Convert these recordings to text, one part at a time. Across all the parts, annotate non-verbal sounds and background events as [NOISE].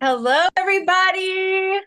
Hello, everybody.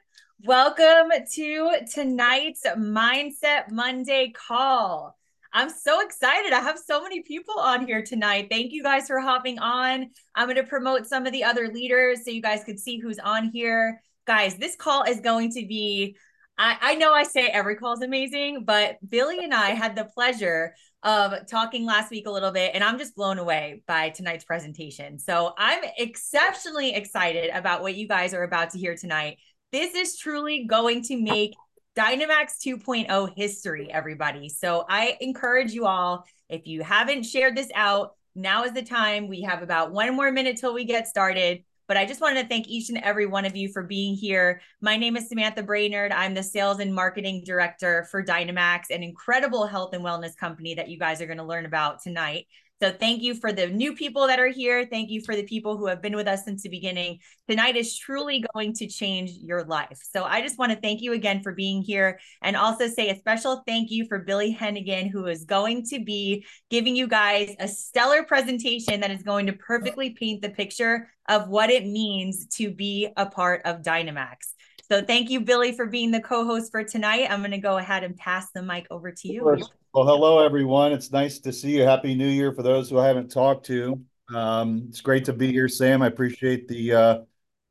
Welcome to tonight's Mindset Monday call. I'm so excited. I have so many people on here tonight. Thank you guys for hopping on. I'm going to promote some of the other leaders so you guys can see who's on here. Guys, this call is going to be I, I know I say every call is amazing, but Billy and I had the pleasure of talking last week a little bit, and I'm just blown away by tonight's presentation. So I'm exceptionally excited about what you guys are about to hear tonight. This is truly going to make Dynamaxx 2.0 history, everybody. So I encourage you all, if you haven't shared this out, now is the time. We have about one more minute till we get started. But I just wanted to thank each and every one of you for being here. My name is Samantha Brainerd. I'm the sales and marketing director for Dynamaxx, an incredible health and wellness company that you guys are going to learn about tonight. So thank you for the new people that are here. Thank you for the people who have been with us since the beginning. Tonight is truly going to change your life. So I just want to thank you again for being here and also say a special thank you for Billy Hennigan, who is going to be giving you guys a stellar presentation that is going to perfectly paint the picture of what it means to be a part of Dynamaxx. So thank you, Billy, for being the co-host for tonight. I'm going to go ahead and pass the mic over to you. Well, hello, everyone. It's nice to see you. Happy New Year for those who I haven't talked to. Um, it's great to be here, Sam. I appreciate the uh,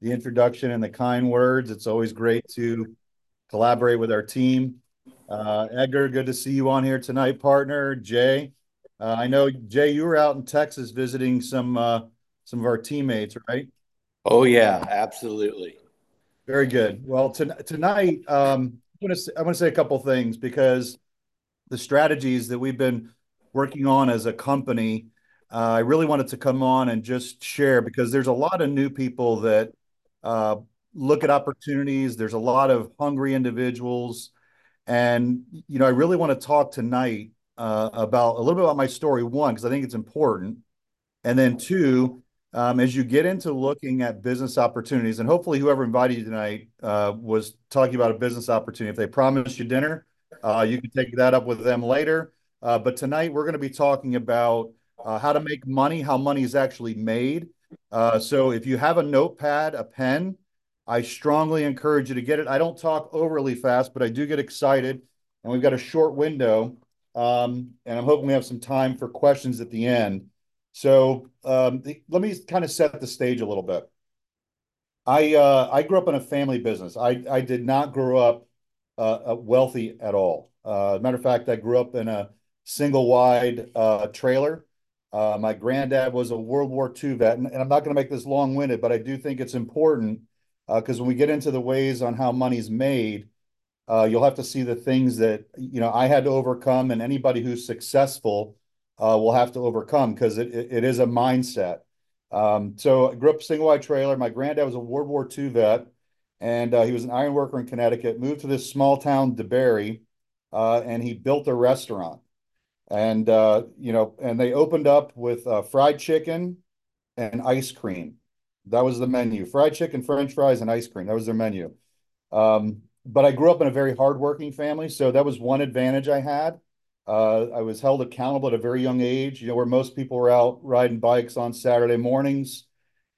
the introduction and the kind words. It's always great to collaborate with our team. Uh, Edgar, good to see you on here tonight, partner. Jay, uh, I know Jay, you were out in Texas visiting some uh, some of our teammates, right? Oh yeah, absolutely. Very good. Well, to, tonight, um, I'm going to I want to say a couple things because the strategies that we've been working on as a company, uh, I really wanted to come on and just share because there's a lot of new people that uh, look at opportunities. There's a lot of hungry individuals, and you know, I really want to talk tonight uh, about a little bit about my story. One, because I think it's important, and then two, um, as you get into looking at business opportunities, and hopefully whoever invited you tonight uh, was talking about a business opportunity. If they promised you dinner, uh, you can take that up with them later. Uh, but tonight we're going to be talking about uh, how to make money, how money is actually made. Uh, so if you have a notepad, a pen, I strongly encourage you to get it. I don't talk overly fast, but I do get excited, and we've got a short window, um, and I'm hoping we have some time for questions at the end. So um, the, let me kind of set the stage a little bit. I uh, I grew up in a family business. I I did not grow up uh, wealthy at all. Uh, matter of fact, I grew up in a single wide uh, trailer. Uh, my granddad was a World War II vet, and, and I'm not going to make this long winded, but I do think it's important because uh, when we get into the ways on how money's made, uh, you'll have to see the things that you know I had to overcome, and anybody who's successful uh, will have to overcome because it, it, it is a mindset. Um, so I grew up single wide trailer. My granddad was a World War II vet, and uh, he was an iron worker in Connecticut. Moved to this small town, DeBary, uh, and he built a restaurant. And uh, you know, and they opened up with uh, fried chicken and ice cream. That was the menu: fried chicken, French fries, and ice cream. That was their menu. Um, but I grew up in a very hardworking family, so that was one advantage I had. Uh, I was held accountable at a very young age, you know, where most people were out riding bikes on Saturday mornings.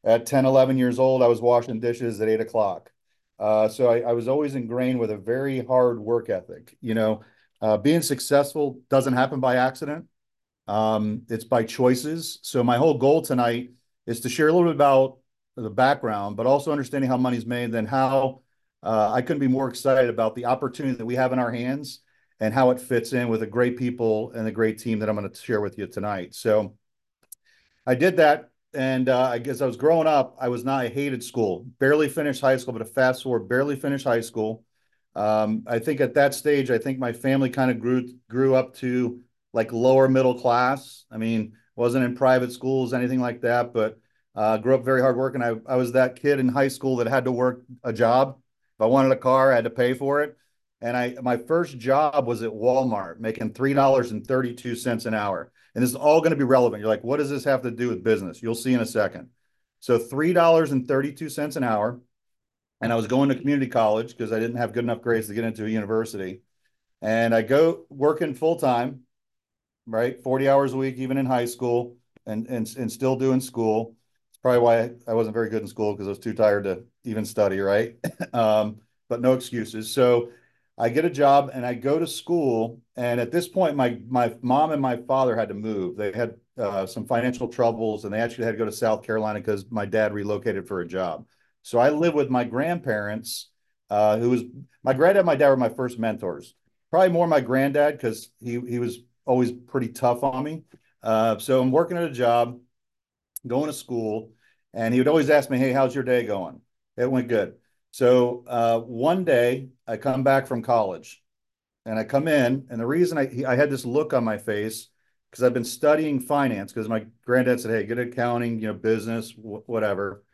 At 10, 11 years old, I was washing dishes at eight o'clock. Uh, so I, I, was always ingrained with a very hard work ethic. You know, uh, being successful doesn't happen by accident. Um, it's by choices. So my whole goal tonight is to share a little bit about the background, but also understanding how money's made, then how uh, I couldn't be more excited about the opportunity that we have in our hands and how it fits in with the great people and the great team that I'm going to share with you tonight. So I did that. And uh, I guess I was growing up, I was not, I hated school, barely finished high school, but a fast forward, barely finished high school. Um, I think at that stage, I think my family kind of grew, grew up to like lower middle class. I mean, wasn't in private schools, anything like that, but uh, grew up very hard working. I, I was that kid in high school that had to work a job. If I wanted a car, I had to pay for it and I my first job was at Walmart making three dollars and thirty two cents an hour. And this is all going to be relevant. You're like, what does this have to do with business? You'll see in a second. So three dollars and thirty two cents an hour, and I was going to community college because I didn't have good enough grades to get into a university. And I go working full time, right, forty hours a week, even in high school, and and and still doing school. It's probably why I wasn't very good in school because I was too tired to even study, right? [LAUGHS] um, but no excuses. So I get a job and I go to school. And at this point, my my mom and my father had to move. They had uh, some financial troubles, and they actually had to go to South Carolina because my dad relocated for a job. So I live with my grandparents, uh, who was my granddad and my dad were my first mentors. Probably more my granddad because he he was always pretty tough on me. Uh, so I'm working at a job, going to school, and he would always ask me, "Hey, how's your day going?" It went good. So uh, one day I come back from college, and I come in, and the reason I I had this look on my face because I've been studying finance because my granddad said, "Hey, get accounting, you know, business, whatever."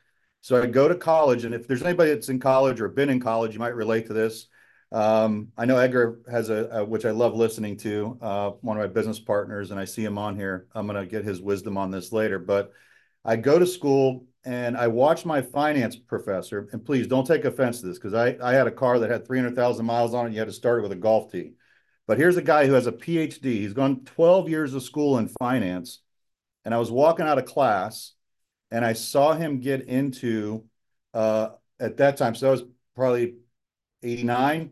So I go to college, and if there's anybody that's in college or been in college, you might relate to this. Um, I know Edgar has a, a, which I love listening to, uh, one of my business partners, and I see him on here. I'm going to get his wisdom on this later. But I go to school and I watched my finance professor, and please don't take offense to this because I, I had a car that had 300,000 miles on it. You had to start it with a golf tee. But here's a guy who has a PhD. He's gone 12 years of school in finance. And I was walking out of class and I saw him get into, uh, at that time, so that was probably 89.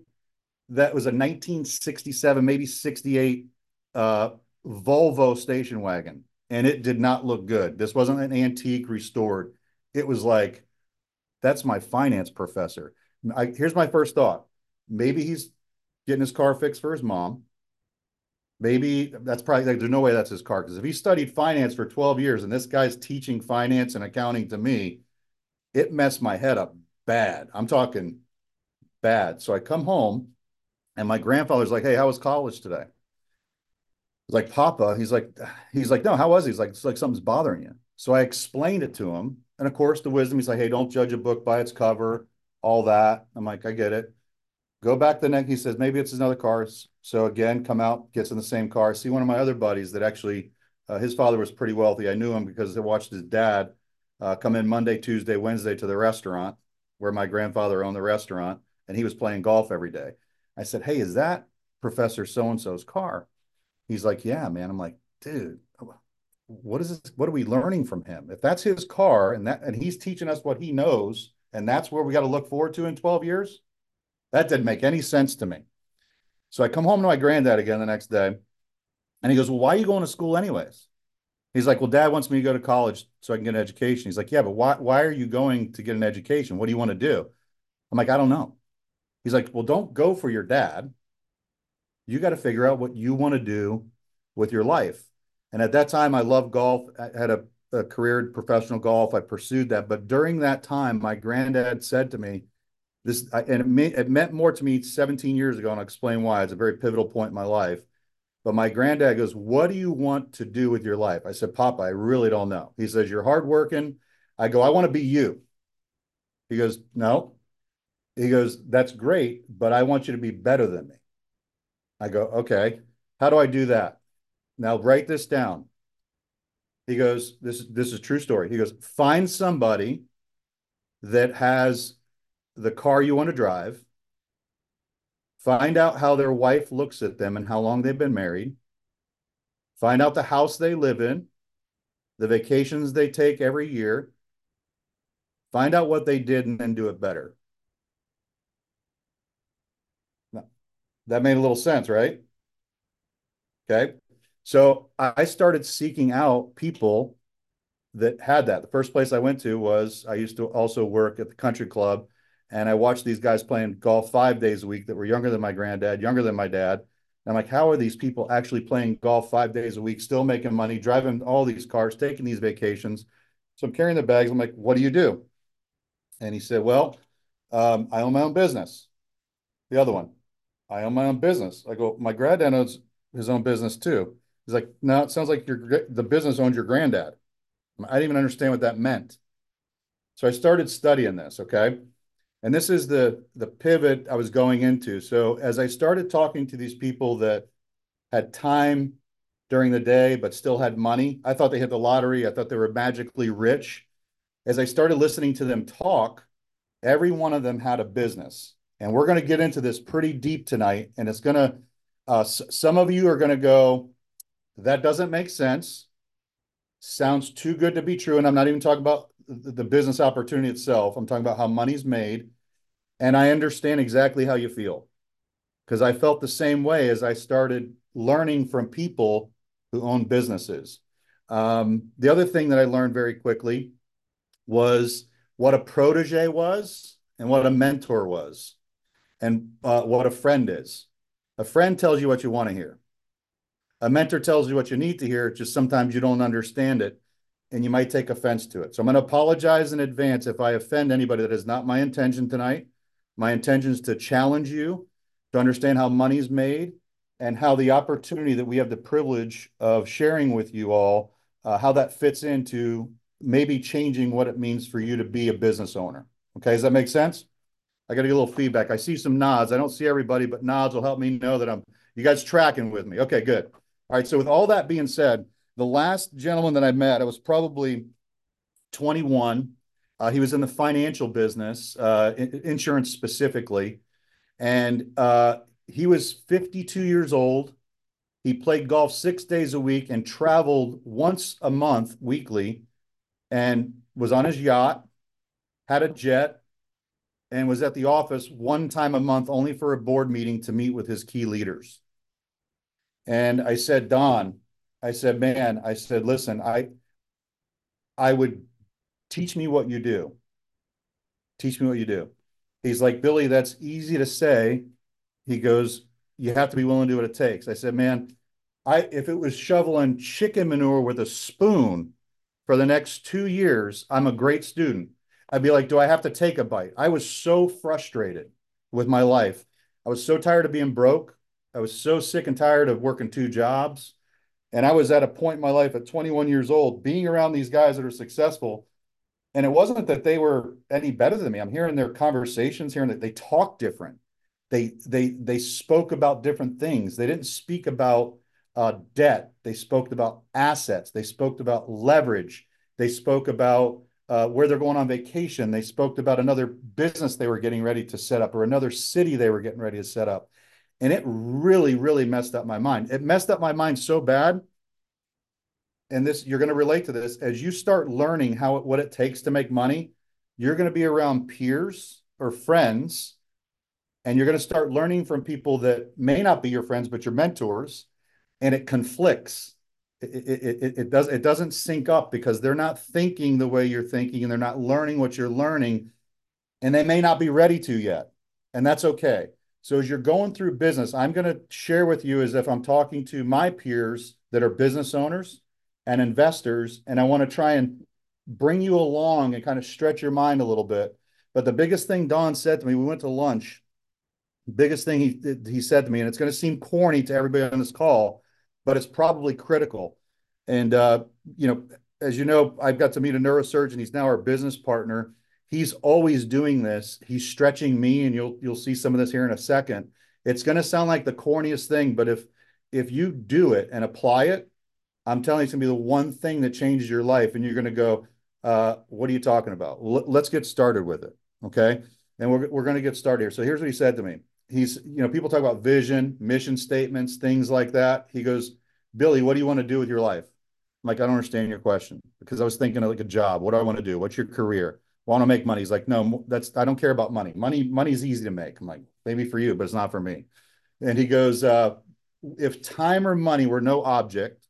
That was a 1967, maybe 68 uh, Volvo station wagon. And it did not look good. This wasn't an antique restored. It was like, that's my finance professor. I, here's my first thought. Maybe he's getting his car fixed for his mom. Maybe that's probably like, there's no way that's his car because if he studied finance for 12 years and this guy's teaching finance and accounting to me, it messed my head up bad. I'm talking bad. So I come home and my grandfather's like, Hey, how was college today? Like, Papa, he's like, he's like, no, how was he? He's like, it's like something's bothering you. So I explained it to him. And of course, the wisdom, he's like, Hey, don't judge a book by its cover, all that. I'm like, I get it. Go back the next. He says maybe it's another car. So again, come out, gets in the same car. See one of my other buddies that actually, uh, his father was pretty wealthy. I knew him because I watched his dad uh, come in Monday, Tuesday, Wednesday to the restaurant where my grandfather owned the restaurant, and he was playing golf every day. I said, "Hey, is that Professor So and So's car?" He's like, "Yeah, man." I'm like, "Dude." What is this? What are we learning from him? If that's his car and that and he's teaching us what he knows, and that's where we got to look forward to in 12 years, that didn't make any sense to me. So I come home to my granddad again the next day, and he goes, Well, why are you going to school anyways? He's like, Well, dad wants me to go to college so I can get an education. He's like, Yeah, but why, why are you going to get an education? What do you want to do? I'm like, I don't know. He's like, Well, don't go for your dad. You got to figure out what you want to do with your life. And at that time, I loved golf. I had a, a career in professional golf. I pursued that. But during that time, my granddad said to me, this and it, may, it meant more to me 17 years ago, and I'll explain why. It's a very pivotal point in my life. But my granddad goes, "What do you want to do with your life?" I said, "Papa, I really don't know." He says, "You're hardworking." I go, "I want to be you." He goes, "No." He goes, "That's great, but I want you to be better than me." I go, "Okay. How do I do that?" Now write this down. He goes, "This is this is true story." He goes, "Find somebody that has the car you want to drive, find out how their wife looks at them and how long they've been married, find out the house they live in, the vacations they take every year, find out what they did and then do it better. That made a little sense, right? Okay. So I started seeking out people that had that. The first place I went to was I used to also work at the country club and I watched these guys playing golf five days a week that were younger than my granddad, younger than my dad. And I'm like, how are these people actually playing golf five days a week, still making money, driving all these cars, taking these vacations? So I'm carrying the bags. I'm like, what do you do? And he said, well, um, I own my own business. The other one, I own my own business. I go, my granddad owns his own business too. He's like, no, it sounds like your the business owns your granddad. I didn't even understand what that meant. So I started studying this. Okay. And this is the the pivot I was going into. So as I started talking to these people that had time during the day but still had money, I thought they hit the lottery. I thought they were magically rich. As I started listening to them talk, every one of them had a business. And we're going to get into this pretty deep tonight. And it's going to, uh, some of you are going to go, that doesn't make sense. Sounds too good to be true. And I'm not even talking about the business opportunity itself. I'm talking about how money's made. And I understand exactly how you feel because I felt the same way as I started learning from people who own businesses. Um, the other thing that I learned very quickly was what a protege was and what a mentor was and uh, what a friend is. A friend tells you what you want to hear. A mentor tells you what you need to hear, just sometimes you don't understand it and you might take offense to it. So I'm going to apologize in advance if I offend anybody. That is not my intention tonight. My intention is to challenge you to understand how money's made and how the opportunity that we have the privilege of sharing with you all, uh, how that fits into maybe changing what it means for you to be a business owner. Okay, does that make sense? I got to get a little feedback. I see some nods. I don't see everybody, but nods will help me know that I'm you guys tracking with me. Okay, good. All right. So with all that being said, the last gentleman that I met, I was probably 21. Uh, he was in the financial business, uh, insurance specifically, and uh, he was 52 years old. He played golf six days a week and traveled once a month weekly, and was on his yacht, had a jet, and was at the office one time a month only for a board meeting to meet with his key leaders. And I said, Don, I said, man, I said, listen, I I would teach me what you do. Teach me what you do. He's like, Billy, that's easy to say. He goes, you have to be willing to do what it takes. I said, man, I if it was shoveling chicken manure with a spoon for the next two years, I'm a great student. I'd be like, do I have to take a bite? I was so frustrated with my life. I was so tired of being broke. I was so sick and tired of working two jobs. And I was at a point in my life at 21 years old, being around these guys that are successful. And it wasn't that they were any better than me. I'm hearing their conversations, hearing that they talk different. They they they spoke about different things. They didn't speak about uh, debt. They spoke about assets. They spoke about leverage. They spoke about uh, where they're going on vacation. They spoke about another business they were getting ready to set up or another city they were getting ready to set up. And it really, really messed up my mind. It messed up my mind so bad. And this, you're going to relate to this as you start learning how it, what it takes to make money. You're going to be around peers or friends, and you're going to start learning from people that may not be your friends but your mentors, and it conflicts. It, it, it, it does it doesn't sync up because they're not thinking the way you're thinking, and they're not learning what you're learning, and they may not be ready to yet, and that's okay. So as you're going through business, I'm going to share with you as if I'm talking to my peers that are business owners and investors, and I want to try and bring you along and kind of stretch your mind a little bit. But the biggest thing Don said to me, we went to lunch. Biggest thing he he said to me, and it's going to seem corny to everybody on this call, but it's probably critical. And uh, you know, as you know, I've got to meet a neurosurgeon. He's now our business partner he's always doing this. He's stretching me, and you'll you'll see some of this here in a second. It's going to sound like the corniest thing, but if if you do it and apply it, I'm telling you, it's going to be the one thing that changes your life, and you're going to go, uh, "What are you talking about?" L- let's get started with it, okay? And we're we're going to get started here. So here's what he said to me. He's, you know, people talk about vision, mission statements, things like that. He goes, Billy, what do you want to do with your life? I'm like, I don't understand your question because I was thinking of like a job. What do I want to do? What's your career? want to make money. He's like, no, that's I don't care about money. Money, money's easy to make. I'm like, maybe for you, but it's not for me. And he goes, uh, if time or money were no object,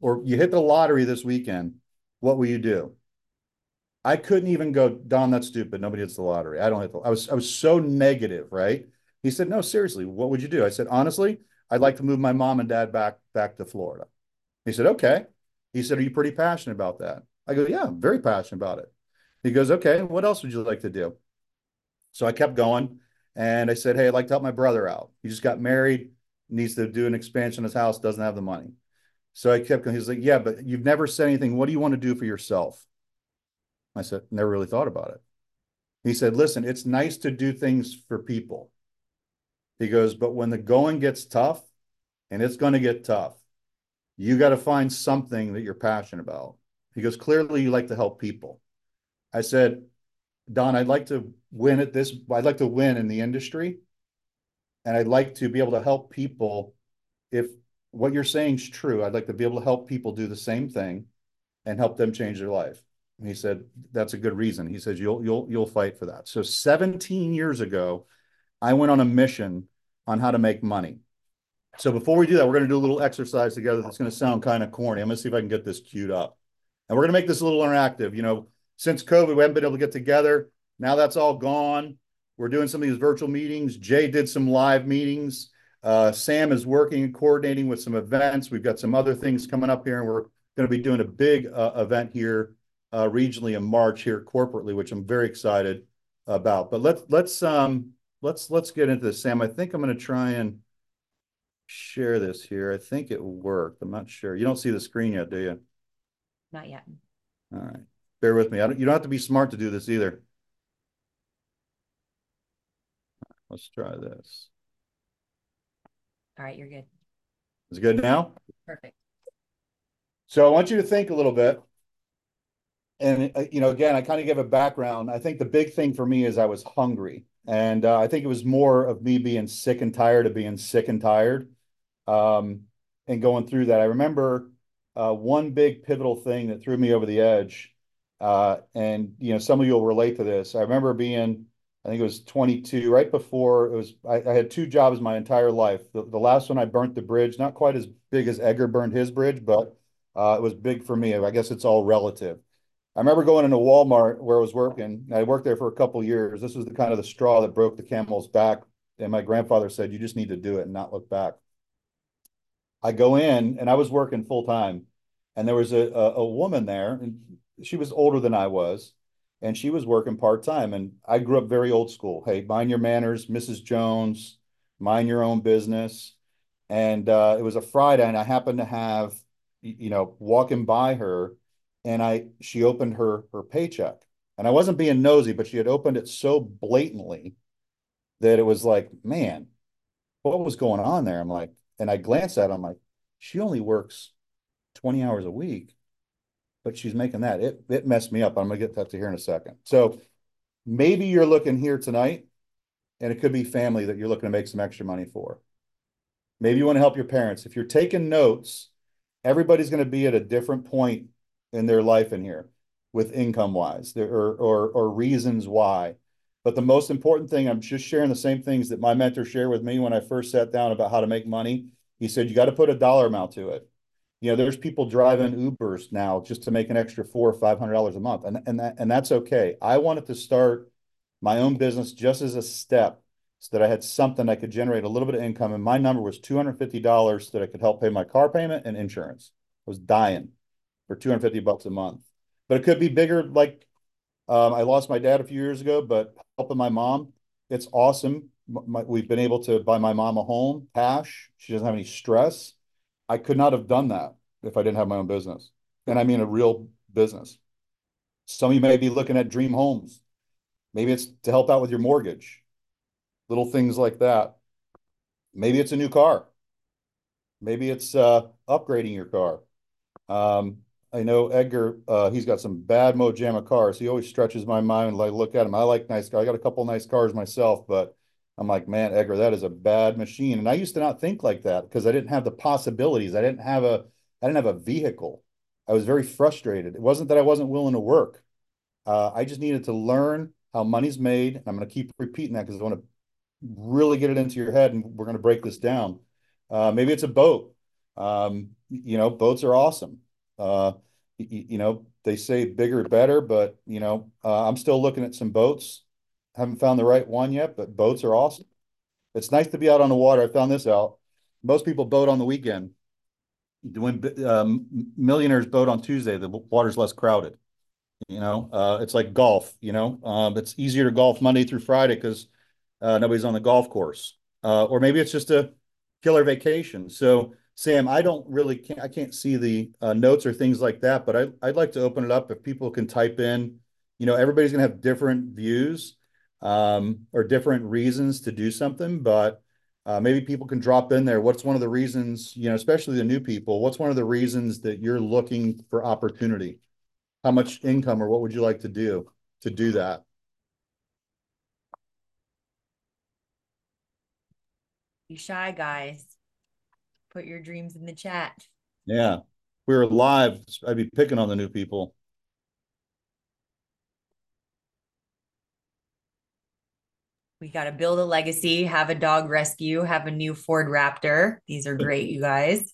or you hit the lottery this weekend, what will you do? I couldn't even go, Don, that's stupid. Nobody hits the lottery. I don't hit the I was I was so negative, right? He said, No, seriously, what would you do? I said, honestly, I'd like to move my mom and dad back back to Florida. He said, Okay. He said, Are you pretty passionate about that? I go, Yeah, I'm very passionate about it. He goes, okay, what else would you like to do? So I kept going and I said, hey, I'd like to help my brother out. He just got married, needs to do an expansion of his house, doesn't have the money. So I kept going. He's like, yeah, but you've never said anything. What do you want to do for yourself? I said, never really thought about it. He said, listen, it's nice to do things for people. He goes, but when the going gets tough, and it's going to get tough, you got to find something that you're passionate about. He goes, clearly you like to help people. I said, Don, I'd like to win at this. I'd like to win in the industry. And I'd like to be able to help people. If what you're saying is true, I'd like to be able to help people do the same thing and help them change their life. He said, that's a good reason. He says, you'll, you'll, you'll fight for that. So 17 years ago, I went on a mission on how to make money. So before we do that, we're going to do a little exercise together that's going to sound kind of corny. I'm going to see if I can get this queued up. And we're going to make this a little interactive. You know, since COVID, we haven't been able to get together. Now that's all gone. We're doing some of these virtual meetings. Jay did some live meetings. Uh, Sam is working and coordinating with some events. We've got some other things coming up here, and we're going to be doing a big uh, event here regionally in March here corporately, which I'm very excited about. But let's let's um let's let's get into this, Sam. I think I'm going to try and share this here. I think it worked. I'm not sure. You don't see the screen yet, do you? Not yet. All right. Bear with me. I don't, you don't have to be smart to do this either. Let's try this. All right, you're good. Is it good now? Perfect. So I want you to think a little bit. And, uh, you know, again, I kind of give a background. I think the big thing for me is I was hungry. And uh, I think it was more of me being sick and tired of being sick and tired um, and going through that. I remember uh, one big pivotal thing that threw me over the edge. Uh, and, you know, some of you will relate to this. I remember being, I think it was 22, right before it was, I, I had two jobs my entire life. The, the, last one, I burnt the bridge, not quite as big as Edgar burned his bridge, but uh, it was big for me. I guess it's all relative. I remember going into Walmart where I was working. I worked there for a couple years. This was the kind of the straw that broke the camel's back. And my grandfather said, you just need to do it and not look back. I go in and I was working full time. And there was a, a, a woman there, and she was older than I was, and she was working part time. And I grew up very old school. Hey, mind your manners, Mrs. Jones, mind your own business. And uh, it was a Friday, and I happened to have, you know, walking by her and I she opened her her paycheck. And I wasn't being nosy, but she had opened it so blatantly that it was like, man, what was going on there? I'm like, and I glanced at it, I'm like, she only works 20 hours a week, but she's making that. It it messed me up. I'm gonna get that to here in a second. So maybe you're looking here tonight, and it could be family that you're looking to make some extra money for. Maybe you want to help your parents. If you're taking notes, everybody's going to be at a different point in their life in here with income wise there or, or or reasons why. But the most important thing i'm just sharing the same things that my mentor shared with me when i first sat down about how to make money. He said you got to put a dollar amount to it. You know there's people driving ubers now just to make an extra four or five hundred dollars a month and and that and that's okay. I wanted to start my own business just as a step so that i had something i could generate a little bit of income and my number was $250 so that i could help pay my car payment and insurance. I was dying for 250 bucks a month. But it could be bigger. Like um, I lost my dad a few years ago, but helping my mom, it's awesome. My, we've been able to buy my mom a home, cash. She doesn't have any stress. I could not have done that if I didn't have my own business. And I mean a real business. Some of you may be looking at dream homes. Maybe it's to help out with your mortgage, little things like that. Maybe it's a new car. Maybe it's uh, upgrading your car. Um, I know Edgar, uh, he's got some bad Mojama cars. He always stretches my mind. Like, look at him. I like nice cars. I got a couple nice cars myself, but I'm like, man, Edgar, that is a bad machine. And I used to not think like that because I didn't have the possibilities. I didn't have a, I didn't have a vehicle. I was very frustrated. It wasn't that I wasn't willing to work. Uh, I just needed to learn how money's made. And I'm going to keep repeating that because I want to really get it into your head and we're going to break this down. Uh, maybe it's a boat. Um, you know, boats are awesome. Uh, you, know, they say bigger, better, but you know, uh, I'm still looking at some boats. Haven't found the right one yet, but boats are awesome. It's nice to be out on the water. I found this out. Most people boat on the weekend. When um, millionaires boat on Tuesday, the water's less crowded. You know, uh, it's like golf. You know, um, it's easier to golf Monday through Friday because uh, nobody's on the golf course, uh, or maybe it's just a killer vacation. So Sam, I don't really can't, I can't see the uh, notes or things like that, but I, I'd like to open it up if people can type in. You know, everybody's to have different views um, or different reasons to do something, but uh, maybe people can drop in there. What's one of the reasons, you know, especially the new people, what's one of the reasons that you're looking for opportunity? How much income or what would you like to do to do that? You shy guys put your dreams in the chat. Yeah. We were live. I'd be picking on the new people. We got to build a legacy, have a dog rescue, have a new Ford Raptor. These are great, you guys.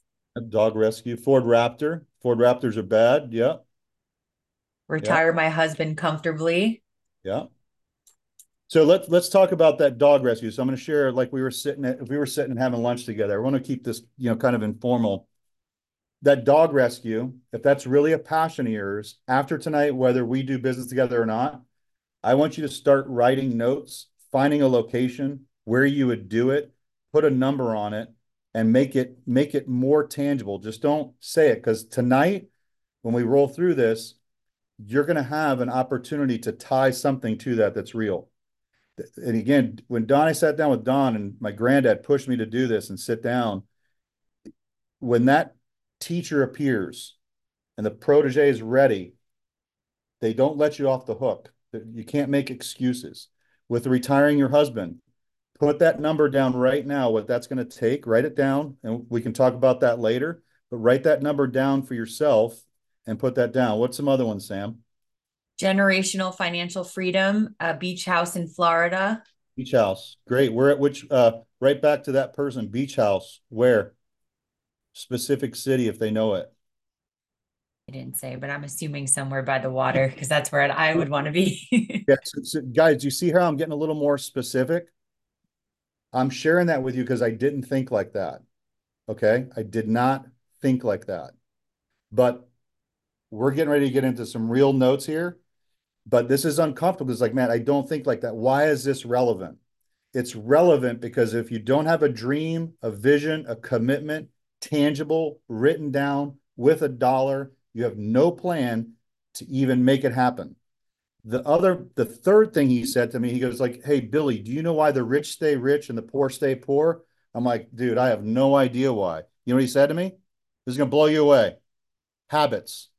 Dog rescue, Ford Raptor. Ford Raptors are bad. Yeah. Retire yeah. my husband comfortably. Yeah. So let's let's talk about that dog rescue. So I'm going to share like we were sitting at if we were sitting and having lunch together. I want to keep this, you know, kind of informal. That dog rescue, if that's really a passion of yours, after tonight, whether we do business together or not, I want you to start writing notes, finding a location where you would do it, put a number on it, and make it make it more tangible. Just don't say it because tonight, when we roll through this, you're going to have an opportunity to tie something to that that's real. And again, when Don, I sat down with Don and my granddad pushed me to do this and sit down, when that teacher appears and the protege is ready, they don't let you off the hook. You can't make excuses. With retiring your husband, put that number down right now, what that's going to take, write it down, and we can talk about that later. But write that number down for yourself and put that down. What's some other ones, Sam? Generational financial freedom, a beach house in Florida. Beach house. Great. We're at which uh right back to that person. Beach house. Where? Specific city if they know it. I didn't say, but I'm assuming somewhere by the water because that's where I would want to be. yeah, so, so guys, you see how I'm getting a little more specific? I'm sharing that with you because I didn't think like that. Okay. I did not think like that. But we're getting ready to get into some real notes here, but this is uncomfortable. It's like, man, I don't think like that. Why is this relevant? It's relevant because if you don't have a dream, a vision, a commitment, tangible, written down with a dollar, you have no plan to even make it happen. The other, the third thing he said to me, he goes like, "Hey Billy, do you know why the rich stay rich and the poor stay poor?" I'm like, "Dude, I have no idea why." You know what he said to me? This is gonna blow you away. Habits.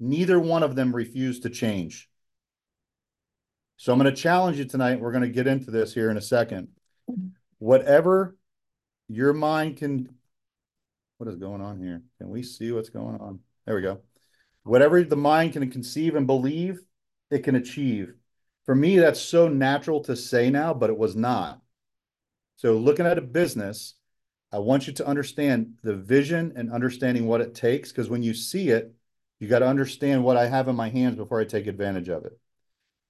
Neither one of them refused to change. So I'm going to challenge you tonight. We're going to get into this here in a second. Mm-hmm. Whatever your mind can, what is going on here? Can we see what's going on? There we go. Whatever the mind can conceive and believe, it can achieve. For me, that's so natural to say now, but it was not. So looking at a business, I want you to understand the vision and understanding what it takes because when you see it, you got to understand what I have in my hands before I take advantage of it.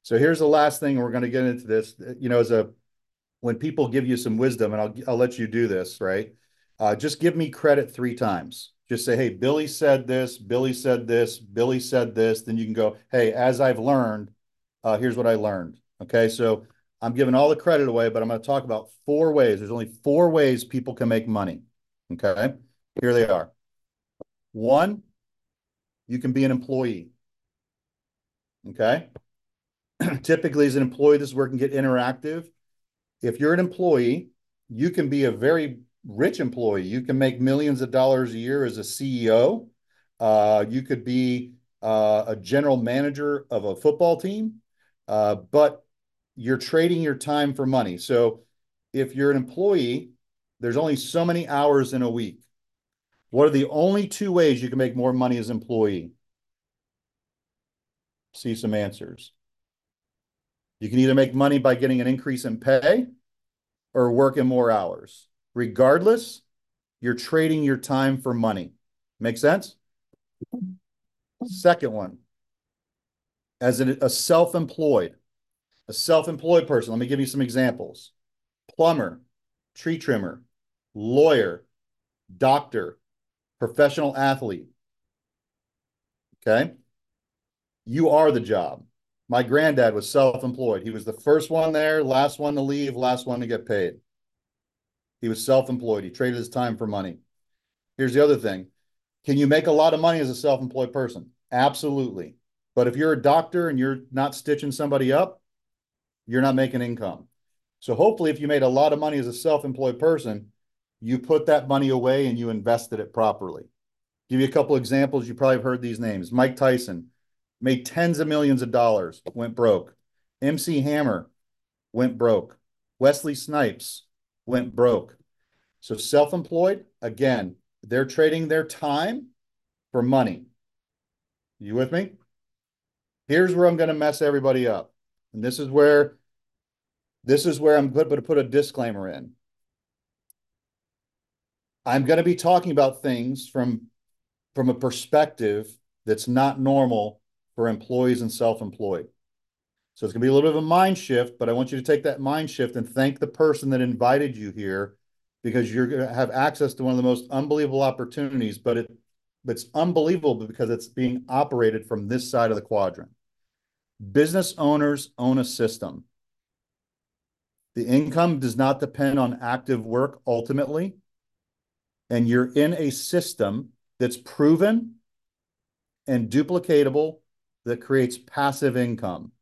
So here's the last thing, we're going to get into this. You know, as a when people give you some wisdom, and I'll I'll let you do this, right? Uh, just give me credit three times. Just say, hey, Billy said this, Billy said this, Billy said this. Then you can go, hey, as I've learned, uh, here's what I learned. Okay, so I'm giving all the credit away, but I'm going to talk about four ways. There's only four ways people can make money. Okay, here they are. One, you can be an employee. Okay. [CLEARS THROAT] Typically, as an employee, this is where it can get interactive. If you're an employee, you can be a very rich employee. You can make millions of dollars a year as a CEO. Uh, you could be uh, a general manager of a football team, uh, but you're trading your time for money. So if you're an employee, there's only so many hours in a week. What are the only two ways you can make more money as employee? See some answers. You can either make money by getting an increase in pay or working more hours. Regardless, you're trading your time for money. Make sense? Second one, as a, a self-employed, a self-employed person, let me give you some examples. Plumber, tree trimmer, lawyer, doctor, professional athlete. Okay. You are the job. My granddad was self employed. He was the first one there, last one to leave, last one to get paid. He was self employed. He traded his time for money. Here's the other thing Can you make a lot of money as a self employed person? Absolutely. But if you're a doctor and you're not stitching somebody up, you're not making income. So hopefully, if you made a lot of money as a self employed person, you put that money away and you invested it properly. Give you a couple examples. You probably have heard these names. Mike Tyson made tens of millions of dollars, went broke. MC Hammer went broke. Wesley Snipes went broke. So self-employed, again, they're trading their time for money. You with me? Here's where I'm going to mess everybody up. And this is where This is where I'm going to put a disclaimer in. I'm going to be talking about things from from a perspective that's not normal for employees and self-employed. So it's going to be a little bit of a mind shift, but I want you to take that mind shift and thank the person that invited you here because you're going to have access to one of the most unbelievable opportunities, but it it's unbelievable because it's being operated from this side of the quadrant. Business owners own a system. The income does not depend on active work ultimately. And you're in a system that's proven and duplicatable that creates passive income.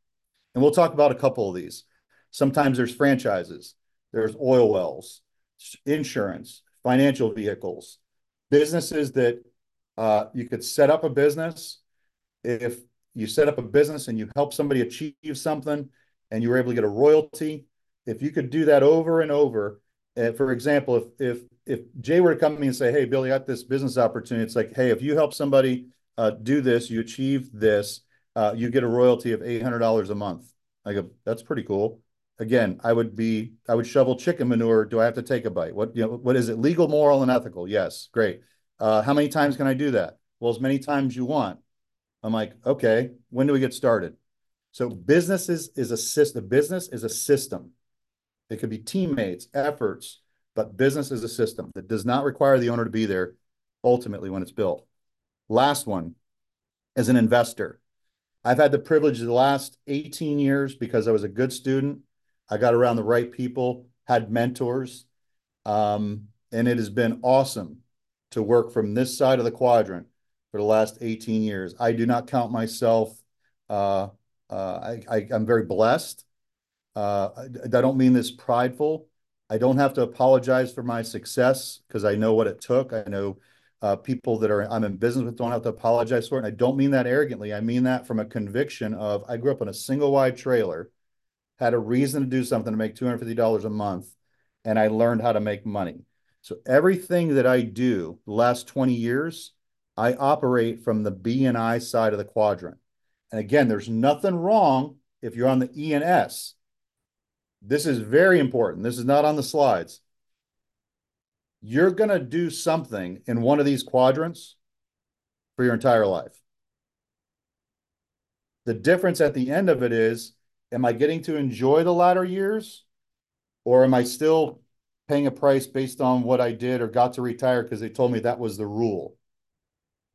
And we'll talk about a couple of these. Sometimes there's franchises, there's oil wells, insurance, financial vehicles, businesses that uh, you could set up a business. If you set up a business and you help somebody achieve something and you were able to get a royalty, if you could do that over and over, uh, for example, if if if Jay were to come to me and say, "Hey, Billy, I got this business opportunity," it's like, "Hey, if you help somebody uh, do this, you achieve this, uh, you get a royalty of eight hundred dollars a month." I go, "That's pretty cool." Again, I would be, I would shovel chicken manure. Do I have to take a bite? What you know? What is it? Legal, moral, and ethical? Yes, great. Uh, how many times can I do that? Well, as many times you want. I'm like, okay, when do we get started? So businesses is a system. Business is a system. It could be teammates, efforts, but business is a system that does not require the owner to be there ultimately when it's built. Last one, as an investor, I've had the privilege of the last 18 years because I was a good student. I got around the right people, had mentors, um, and it has been awesome to work from this side of the quadrant for the last 18 years. I do not count myself. Uh, uh, I, am very blessed. Uh, I, I, don't mean this prideful. I don't have to apologize for my success because I know what it took. I know uh, people that are I'm in business with don't have to apologize for it. And I don't mean that arrogantly. I mean that from a conviction of I grew up in a single wide trailer, had a reason to do something to make $250 a month, and I learned how to make money. So everything that I do the last 20 years, I operate from the B and I side of the quadrant. And again, there's nothing wrong if you're on the E and S. This is very important. This is not on the slides. You're going to do something in one of these quadrants for your entire life. The difference at the end of it is, am I getting to enjoy the latter years or am I still paying a price based on what I did or got to retire because they told me that was the rule.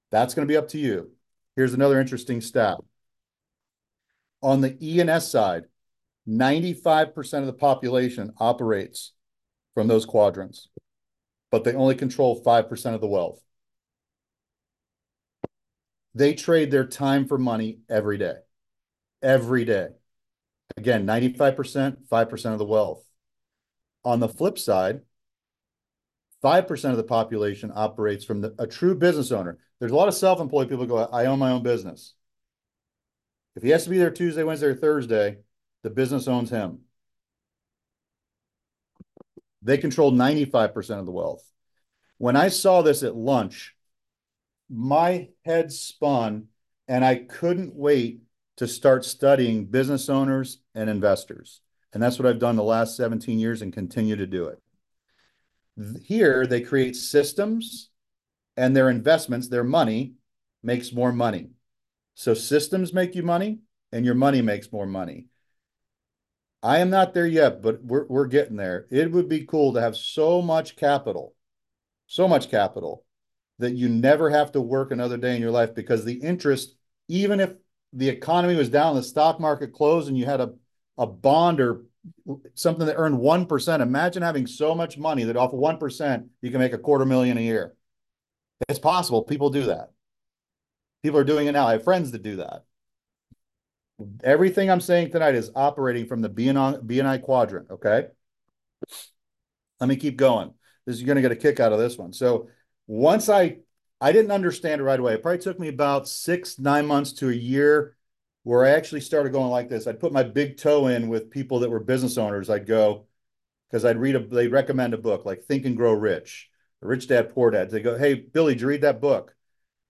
That's going to be up to you. Here's another interesting stat. On the E&S side, 95% of the population operates from those quadrants, but they only control 5% of the wealth. They trade their time for money every day. Every day. Again, 95%, 5% of the wealth. On the flip side, 5% of the population operates from the, a true business owner. There's a lot of self-employed people go, I own my own business. If he has to be there Tuesday, Wednesday, or Thursday, the business owns him. They control 95% of the wealth. When I saw this at lunch, my head spun and I couldn't wait to start studying business owners and investors. And that's what I've done the last 17 years and continue to do it. Here, they create systems and their investments, their money makes more money. So systems make you money and your money makes more money. I am not there yet, but we're, we're getting there. It would be cool to have so much capital, so much capital that you never have to work another day in your life because the interest, even if the economy was down, the stock market closed, and you had a a bond or something that earned 1%. Imagine having so much money that off of 1%, you can make a quarter million a year. It's possible. People do that. People are doing it now. I have friends that do that. Everything I'm saying tonight is operating from the BNI, quadrant. Okay. Let me keep going. This is going to get a kick out of this one. So once I, I didn't understand it right away. It probably took me about six, nine months to a year where I actually started going like this. I'd put my big toe in with people that were business owners. I'd go because I'd read a, they'd recommend a book like Think and Grow Rich, Rich Dad Poor Dad. They go, Hey, Billy, did you read that book?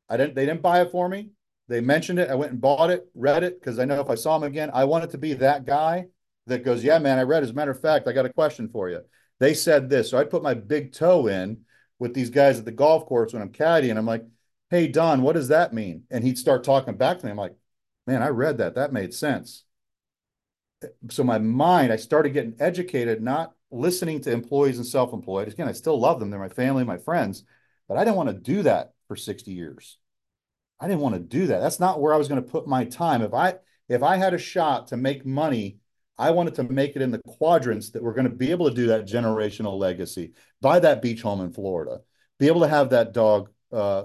I didn't, they didn't buy it for me. They mentioned it. I went and bought it, read it because I know if I saw him again, I wanted to be that guy that goes, yeah, man, I read. As a matter of fact, I got a question for you. They said this. So I put my big toe in with these guys at the golf course when I'm caddying. I'm like, hey, Don, what does that mean? And he'd start talking back to me. I'm like, man, I read that. That made sense. So my mind, I started getting educated, not listening to employees and self-employed. Again, I still love them. They're my family, my friends, but I didn't want to do that for 60 years. I didn't want to do that. That's not where I was going to put my time. If I if I had a shot to make money, I wanted to make it in the quadrants that were going to be able to do that generational legacy, buy that beach home in Florida, be able to have that dog uh,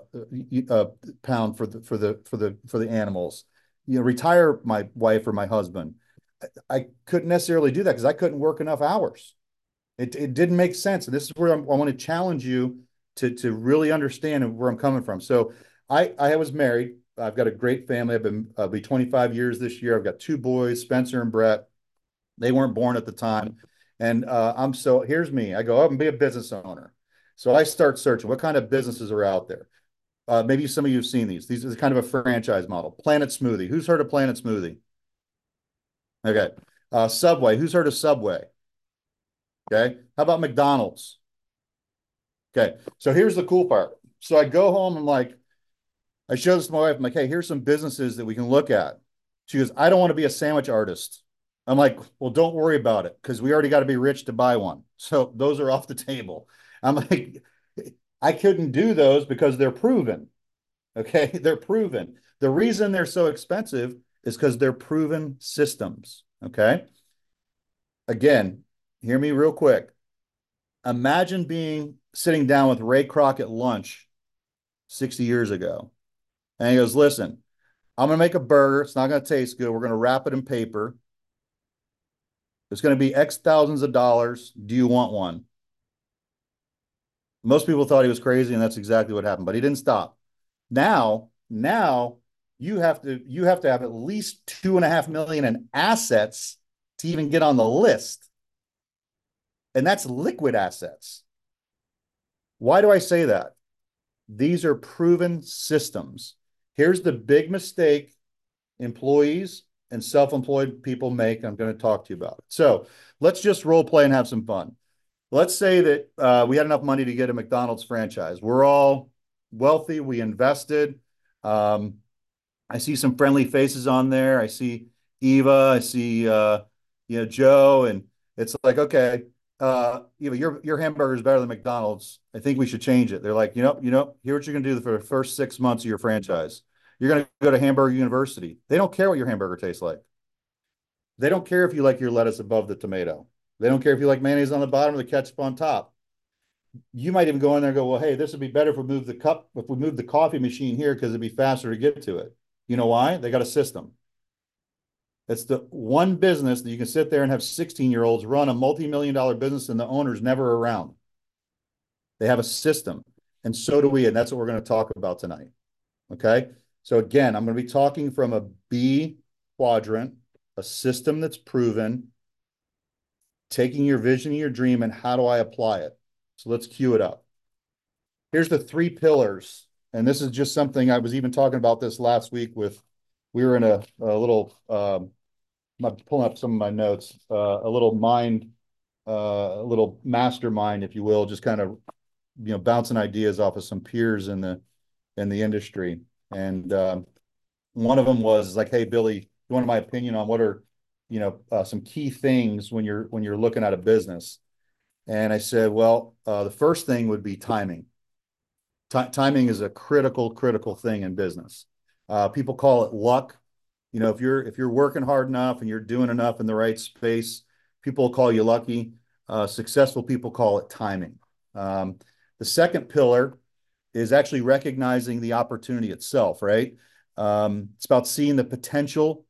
uh, pound for the for the for the for the animals, you know, retire my wife or my husband. I couldn't necessarily do that because I couldn't work enough hours. It it didn't make sense, and this is where I'm, i want to challenge you to to really understand where I'm coming from. So I I was married. I've got a great family. I've been I'll be 25 years this year. I've got two boys, Spencer and Brett. They weren't born at the time, and uh, I'm so here's me. I go up and be a business owner. So I start searching what kind of businesses are out there. Uh, maybe some of you have seen these. These are kind of a franchise model. Planet Smoothie. Who's heard of Planet Smoothie? Okay. Uh, Subway. Who's heard of Subway? Okay. How about McDonald's? Okay. So here's the cool part. So I go home. I'm like, I showed this to my wife. I'm like, hey, here's some businesses that we can look at. She goes, I don't want to be a sandwich artist. I'm like, well, don't worry about it because we already got to be rich to buy one. [LAUGHS] So those are off the table. I'm like, [LAUGHS] I couldn't do those because they're proven. Okay. [LAUGHS] They're proven. The reason they're so expensive is because they're proven systems. Okay. Again, hear me real quick. Imagine being sitting down with Ray Kroc at lunch 60 years ago. And he goes, Listen, I'm going to make a burger. It's not going to taste good. We're going to wrap it in paper. It's going to be X thousands of dollars. Do you want one? Most people thought he was crazy, and that's exactly what happened. But he didn't stop. Now, now you have to you have to have at least two and a half million in assets to even get on the list. And that's liquid assets. Why do I say that? These are proven systems. Here's the big mistake employees and self-employed people make. I'm going to talk to you about it. So let's just role play and have some fun. Let's say that uh, we had enough money to get a McDonald's franchise. We're all wealthy. We invested. Um, I see some friendly faces on there. I see Eva. I see uh, you know Joe, and it's like okay, uh, you know your your hamburger is better than McDonald's. I think we should change it. They're like, you know, you know, here what you're gonna do for the first six months of your franchise. You're gonna go to Hamburger University. They don't care what your hamburger tastes like. They don't care if you like your lettuce above the tomato. They don't care if you like mayonnaise on the bottom or the ketchup on top. You might even go in there and go, well, hey, this would be better if we move the cup, if we move the coffee machine here because it'd be faster to get to it. You know why? They got a system. It's the one business that you can sit there and have 16 year olds run a multi million dollar business and the owner's never around. They have a system. And so do we. And that's what we're going to talk about tonight. Okay. So, again, I'm going to be talking from a B quadrant, a system that's proven, taking your vision, your dream, and how do I apply it? So let's cue it up. Here's the three pillars. And this is just something I was even talking about this last week with, we were in a, a little, um, I'm pulling up some of my notes, uh, a little mind, uh, a little mastermind, if you will, just kind of, you know, bouncing ideas off of some peers in the, in the industry. And um, one of them was like, hey, Billy, you want my opinion on what are you know, uh, some key things when you're when you're looking at a business. And I said, well, uh, the first thing would be timing. T- timing is a critical, critical thing in business. Uh, people call it luck. You know, if you're if you're working hard enough and you're doing enough in the right space, people call you lucky. Uh, successful people call it timing. Um, the second pillar is actually recognizing the opportunity itself. Right? Um, it's about seeing the potential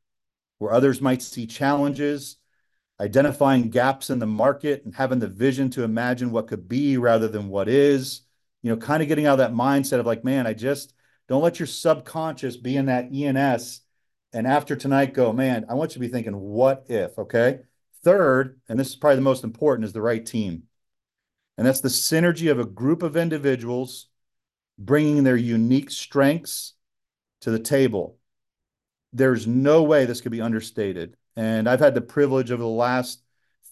where others might see challenges, identifying gaps in the market and having the vision to imagine what could be rather than what is, you know, kind of getting out of that mindset of like, man, I just don't let your subconscious be in that ENS. And after tonight, go, man, I want you to be thinking, what if? Okay. Third, and this is probably the most important, is the right team. And that's the synergy of a group of individuals bringing their unique strengths to the table there's no way this could be understated. And I've had the privilege over the last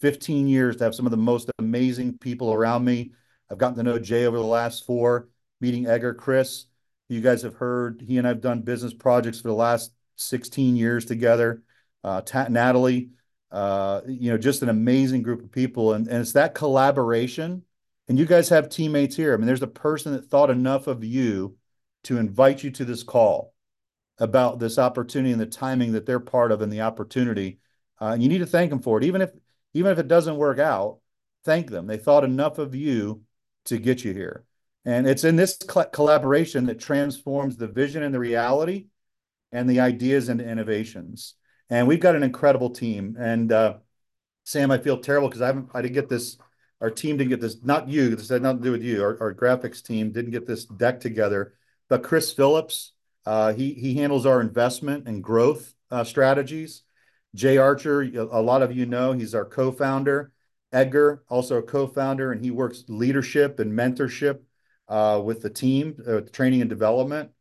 15 years to have some of the most amazing people around me. I've gotten to know Jay over the last four, meeting Edgar, Chris. You guys have heard he and I've done business projects for the last 16 years together. Uh, Natalie, uh, you know, just an amazing group of people. And, and it's that collaboration. And you guys have teammates here. I mean, there's a person that thought enough of you to invite you to this call about this opportunity and the timing that they're part of and the opportunity. Uh, and you need to thank them for it. Even if even if it doesn't work out, thank them. They thought enough of you to get you here. And it's in this collaboration that transforms the vision and the reality and the ideas and innovations. And we've got an incredible team. And uh, Sam, I feel terrible because I haven't, I didn't get this, our team didn't get this, not you, this had nothing to do with you. Our, our graphics team didn't get this deck together. But Chris Phillips, uh, he, he handles our investment and growth uh, strategies. Jay Archer, a lot of you know, he's our co-founder. Edgar, also a co-founder, and he works leadership and mentorship uh, with the team, uh, training and development.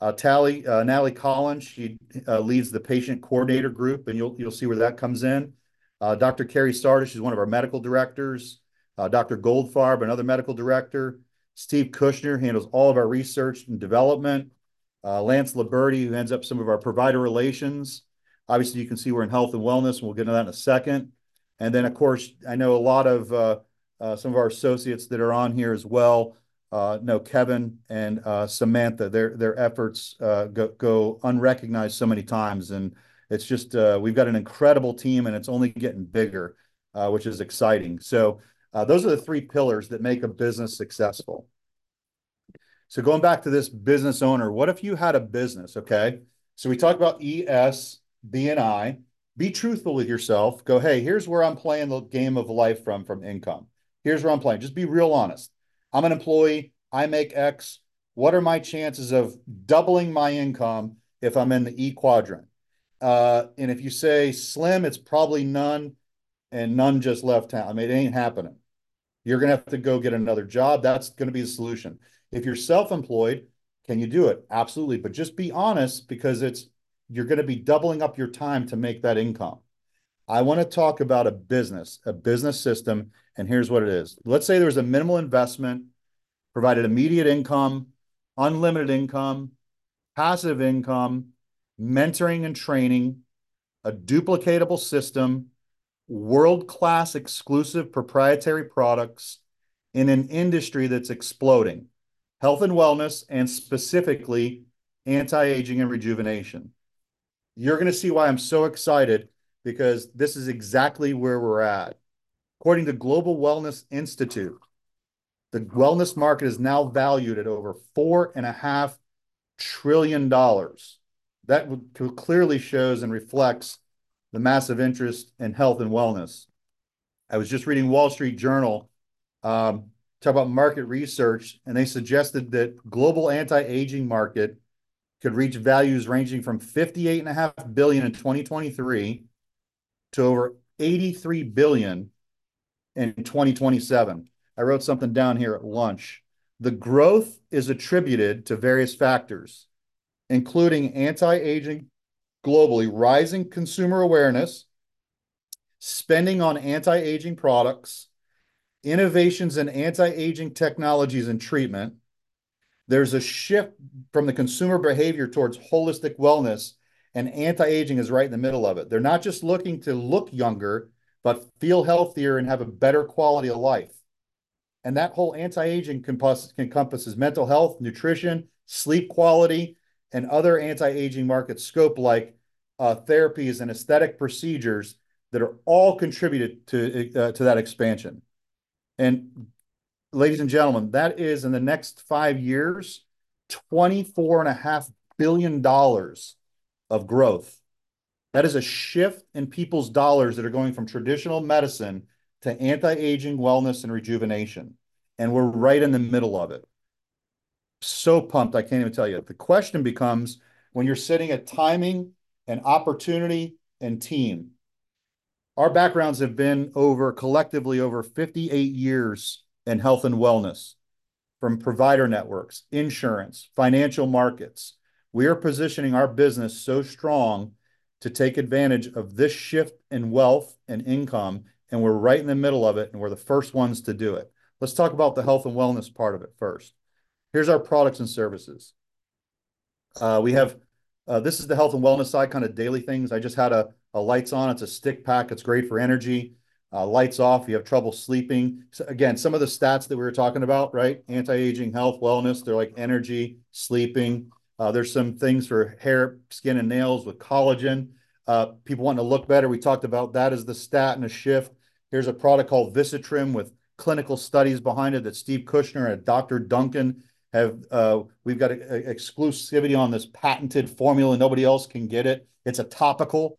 Uh, Tally, uh, Natalie Collins, she uh, leads the patient coordinator group, and you'll you'll see where that comes in. Uh, Dr. Carrie Sardis, she's one of our medical directors. Dr. Goldfarb, another medical director. Steve Kushner handles all of our research and development. Lance Liberty, who ends up some of our provider relations. Obviously, you can see we're in health and wellness, and we'll get into that in a second. And then, of course, I know a lot of uh, uh, some of our associates that are on here as well. Uh, know Kevin and uh, Samantha. Their their efforts uh, go go unrecognized so many times, and it's just uh, we've got an incredible team, and it's only getting bigger, which is exciting. So those are the three pillars that make a business successful. So going back to this business owner, what if you had a business? Okay, so we talk about ES, B, and I be truthful with yourself. Go, hey, here's where I'm playing the game of life from from income. Here's where I'm playing. Just be real honest. I'm an employee. I make X. What are my chances of doubling my income if I'm in the E quadrant? Uh, and if you say slim, it's probably none, and none just left town. I mean, it ain't happening. You're going to have to go get another job. That's going to be the solution. If you're self-employed, can you do it? Absolutely. But just be honest because it's you're going to be doubling up your time to make that income. I want to talk about a business, a business system, and here's what it is. Let's say there's a minimal investment, provided immediate income, unlimited income, passive income, mentoring and training, a duplicatable system, world-class exclusive proprietary products in an industry that's exploding, health and wellness, and specifically anti-aging and rejuvenation. You're going to see why I'm so excited because this is exactly where we're at. According to Global Wellness Institute, the wellness market is now valued at over four and a half trillion dollars. That clearly shows and reflects the massive interest in health and wellness. I was just reading Wall Street Journal um, talk about market research, and they suggested that global anti-aging market could reach values ranging from 58.5 billion in 2023 to over 83 billion in 2027. I wrote something down here at lunch. The growth is attributed to various factors, including anti-aging globally, rising consumer awareness, spending on anti-aging products, innovations in anti-aging technologies and treatment, there's a shift from the consumer behavior towards holistic wellness, and anti-aging is right in the middle of it. They're not just looking to look younger, but feel healthier and have a better quality of life. And that whole anti-aging encompasses mental health, nutrition, sleep quality, and other anti-aging market scope like uh, therapies and aesthetic procedures that are all contributed to uh, to that expansion. And ladies and gentlemen, that is in the next five years, $24.5 billion of growth. That is a shift in people's dollars that are going from traditional medicine to anti-aging wellness and rejuvenation. And we're right in the middle of it. So pumped, I can't even tell you. The question becomes when you're sitting at timing and opportunity and team. Our backgrounds have been over collectively over 58 years in health and wellness from provider networks, insurance, financial markets. We are positioning our business so strong to take advantage of this shift in wealth and income, and we're right in the middle of it, and we're the first ones to do it. Let's talk about the health and wellness part of it first. Here's our products and services. Uh, we have uh, this is the health and wellness side, kind of daily things. I just had a lights on. It's a stick pack. It's great for energy. Uh, lights off, you have trouble sleeping. So again, some of the stats that we were talking about, right? Anti-aging, health, wellness, they're like energy, sleeping. Uh, there's some things for hair, skin, and nails with collagen. Uh, people wanting to look better, we talked about that as the stat and a shift. Here's a product called Visitrim with clinical studies behind it that Steve Kushner and Dr. Duncan have. Uh, we've got exclusivity on this patented formula. Nobody else can get it. It's a topical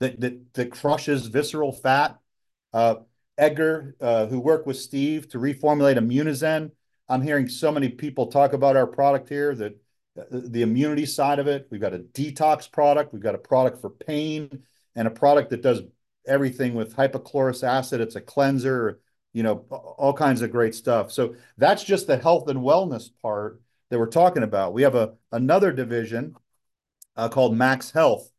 that that crushes visceral fat. Edgar, who worked with Steve to reformulate Immunozen. I'm hearing so many people talk about our product here, that Uh, the immunity side of it. We've got a detox product, we've got a product for pain, and a product that does everything with hypochlorous acid. It's a cleanser, you know, all kinds of great stuff. So that's just the health and wellness part that we're talking about. We have a another division uh, called Max Health.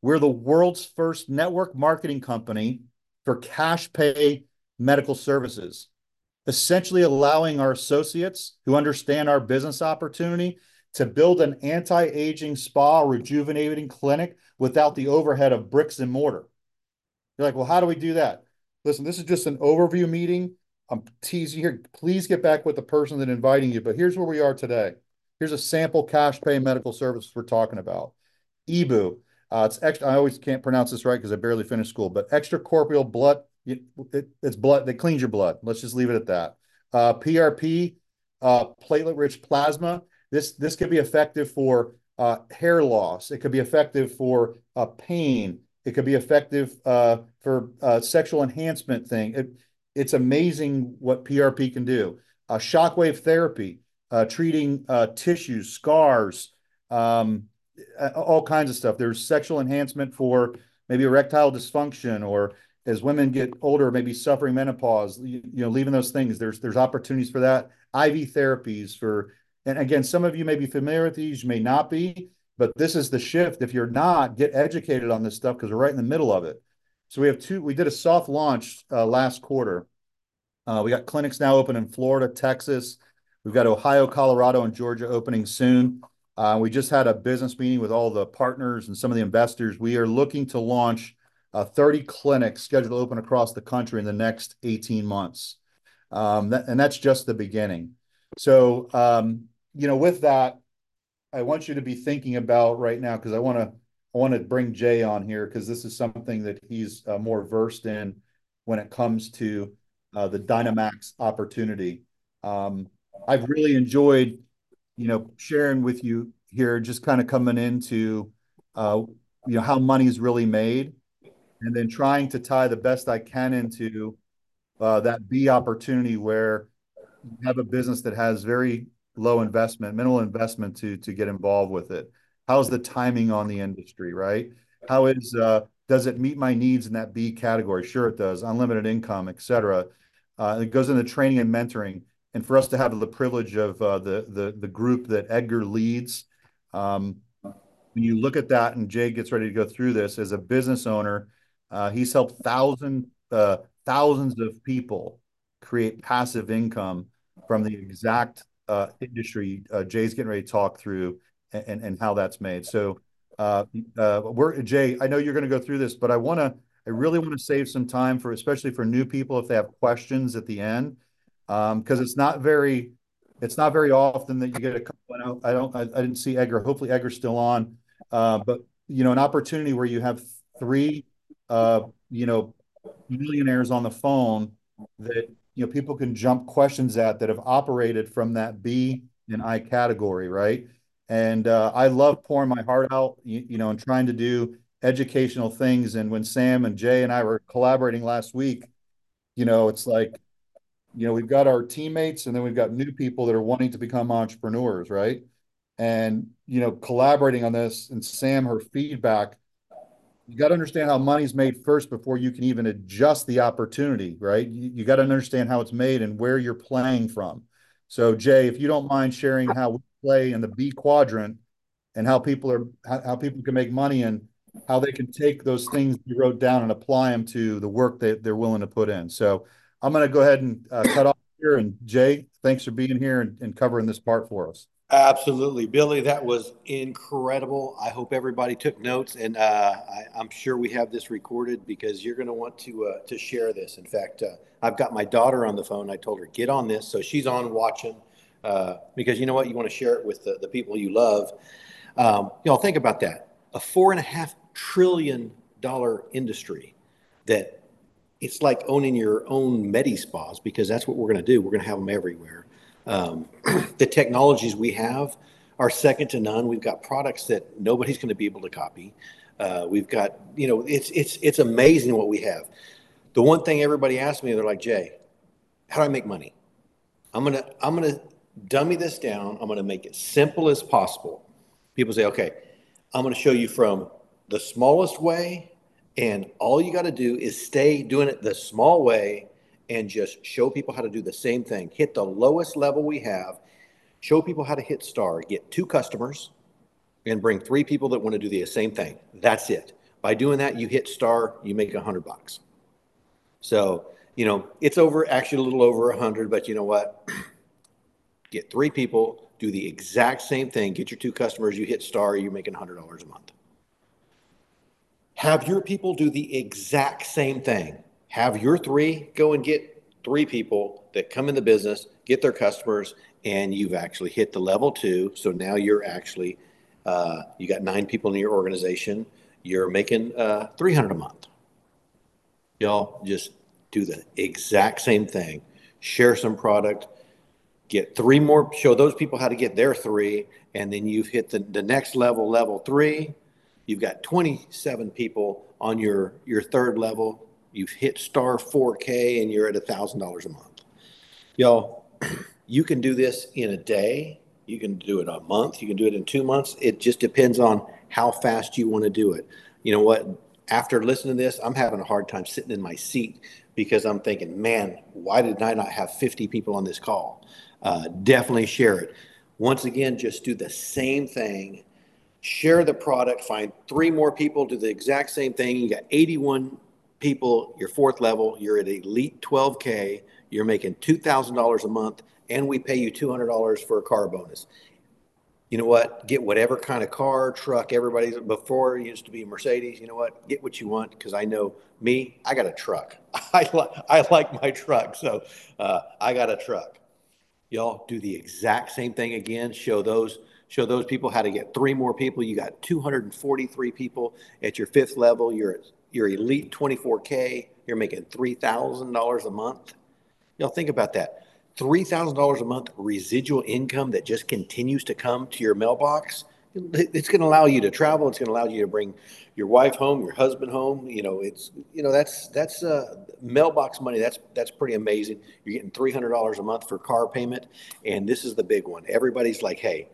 We're the world's first network marketing company for cash pay medical services, essentially allowing our associates who understand our business opportunity to build an anti-aging spa rejuvenating clinic without the overhead of bricks and mortar. You're like, "Well, how do we do that?" Listen, this is just an overview meeting. I'm teasing here. Please get back with the person that inviting you, but here's where we are today. Here's a sample cash pay medical service we're talking about. EBOO, uh, it's extra. I always can't pronounce this right because I barely finished school, but extracorporeal blood, it's blood that cleans your blood. Let's just leave it at that. Uh, PRP, uh, platelet-rich plasma. This this could be effective for uh, hair loss. It could be effective for uh, pain. It could be effective uh, for sexual enhancement thing. It's amazing what PRP can do. Shockwave therapy, treating tissues, scars, um, all kinds of stuff. There's sexual enhancement for maybe erectile dysfunction, or as women get older, maybe suffering menopause, you know, leaving those things. there's There's opportunities for that. IV therapies for... And again, some of you may be familiar with these, you may not be, but this is the shift. If you're not, get educated on this stuff because we're right in the middle of it. So we have two. We did a soft launch uh, last quarter. Uh, we got clinics now open in Florida, Texas. We've got Ohio, Colorado, and Georgia opening soon. Uh, we just had a business meeting with all the partners and some of the investors. We are looking to launch 30 clinics scheduled to open across the country in the next 18 months. Um, and that's just the beginning. So, um, you know, with that, I want you to be thinking about right now because I wanna I want to bring Jay on here because this is something that he's more versed in when it comes to the Dynamaxx opportunity. Um, I've really enjoyed, you know, sharing with you here, just kind of coming into, uh, you know, how money's really made, and then trying to tie the best I can into that B opportunity, where you have a business that has very low investment, minimal investment to to get involved with it. How's the timing on the industry, right? How is... Uh, does it meet my needs in that B category? Sure, it does. Unlimited income, et cetera. Uh, it goes into training and mentoring, and for us to have the privilege of uh, the the the group that Edgar leads, um, when you look at that, and Jay gets ready to go through this, as a business owner, he's helped thousands of people create passive income from the exact Uh, industry uh, Jay's getting ready to talk through, and how that's made. So, uh, we're Jay, I know you're gonna go through this, but I wanna, I really wanna save some time for, especially for new people, if they have questions at the end. Um, 'Cause it's not very it's not very often that you get a couple... I didn't see Edgar. Hopefully, Edgar's still on. But, you know, an opportunity where you have three, you know, millionaires on the phone that, you know, people can jump questions at, that have operated from that B and I category, right? And, uh, I love pouring my heart out, you know, and trying to do educational things. And when Sam and Jay and I were collaborating last week, you know, it's like, you know, we've got our teammates, and then we've got new people that are wanting to become entrepreneurs, right? And, you know, collaborating on this, and Sam, her feedback, you gotta understand how money's made first before you can even adjust the opportunity, right? You gotta understand how it's made and where you're playing from. So, Jay, if you don't mind sharing how we play in the B quadrant, and how people are how, how people can make money, and how they can take those things you wrote down and apply them to the work that they're willing to put in. So I'm going to go ahead and uh, cut off here. And Jay, thanks for being here and, and covering this part for us. Absolutely, Billy. That was incredible. I hope everybody took notes, and uh, I, am sure we have this recorded because you're going to want to uh, to share this. In fact, uh, I've got my daughter on the phone. I told her get on this, so she's on watching uh, because you know what, you want to share it with the, the people you love. Um, you know, think about that: a four and a half trillion dollar industry that it's like owning your own medi spas because that's what we're going to do. We're going to have them everywhere. Um, [CLEARS THROAT] the technologies we have are second to none. We've got products that nobody's going to be able to copy. Uh, we've got, you know, it's it's it's amazing what we have. The one thing everybody asks me, they're like, Jay, how do I make money? I'm gonna I'm gonna dummy this down. I'm gonna make it simple as possible. People say, okay, I'm gonna show you from the smallest way, and all you got to do is stay doing it the small way and just show people how to do the same thing. Hit the lowest level we have, show people how to hit star, get two customers, and bring three people that want to do the same thing. That's it. By doing that, you hit star, you make a hundred bucks. So, you know, it's over actually a little over a hundred, but you know what? [CLEARS THROAT] get three people, do the exact same thing, get your two customers, you hit star, you're making hundred dollars a month. Have your people do the exact same thing have your three go and get three people that come in the business, get their customers, and you've actually hit the level two. So now you're actually, uh, you got nine people in your organization. You're making uh, 300 a month. Y'all just do the exact same thing. Share some product, get three more, show those people how to get their three, and then you've hit the, the next level, level three. You've got 27 people on your, your third level You've hit star 4K and you're at a $1,000 a month. Y'all, [CLEARS THROAT] you can do this in a day. You can do it a month. You can do it in two months. It just depends on how fast you want to do it. You know what? After listening to this, I'm having a hard time sitting in my seat because I'm thinking, man, why did I not have 50 people on this call? Uh, definitely share it. Once again, just do the same thing. Share the product, find three more people, do the exact same thing. You got 81 people, your fourth level, you're at elite 12K, you're making $2,000 a month, and we pay you $200 for a car bonus. You know what? Get whatever kind of car, truck, everybody's before it used to be Mercedes. You know what? Get what you want because I know me, I got a truck. [LAUGHS] I, like I like my truck. So uh, I got a truck. Y'all do the exact same thing again. Show those show those people how to get three more people. You got 243 people at your fifth level. You're at your elite 24K, you're making $3,000 a month. You know, think about that. $3,000 a month residual income that just continues to come to your mailbox. It's going to allow you to travel. It's going to allow you to bring your wife home, your husband home. You know, it's you know that's that's uh, mailbox money. That's that's pretty amazing. You're getting three hundred dollars a month for car payment, and this is the big one. Everybody's like, hey,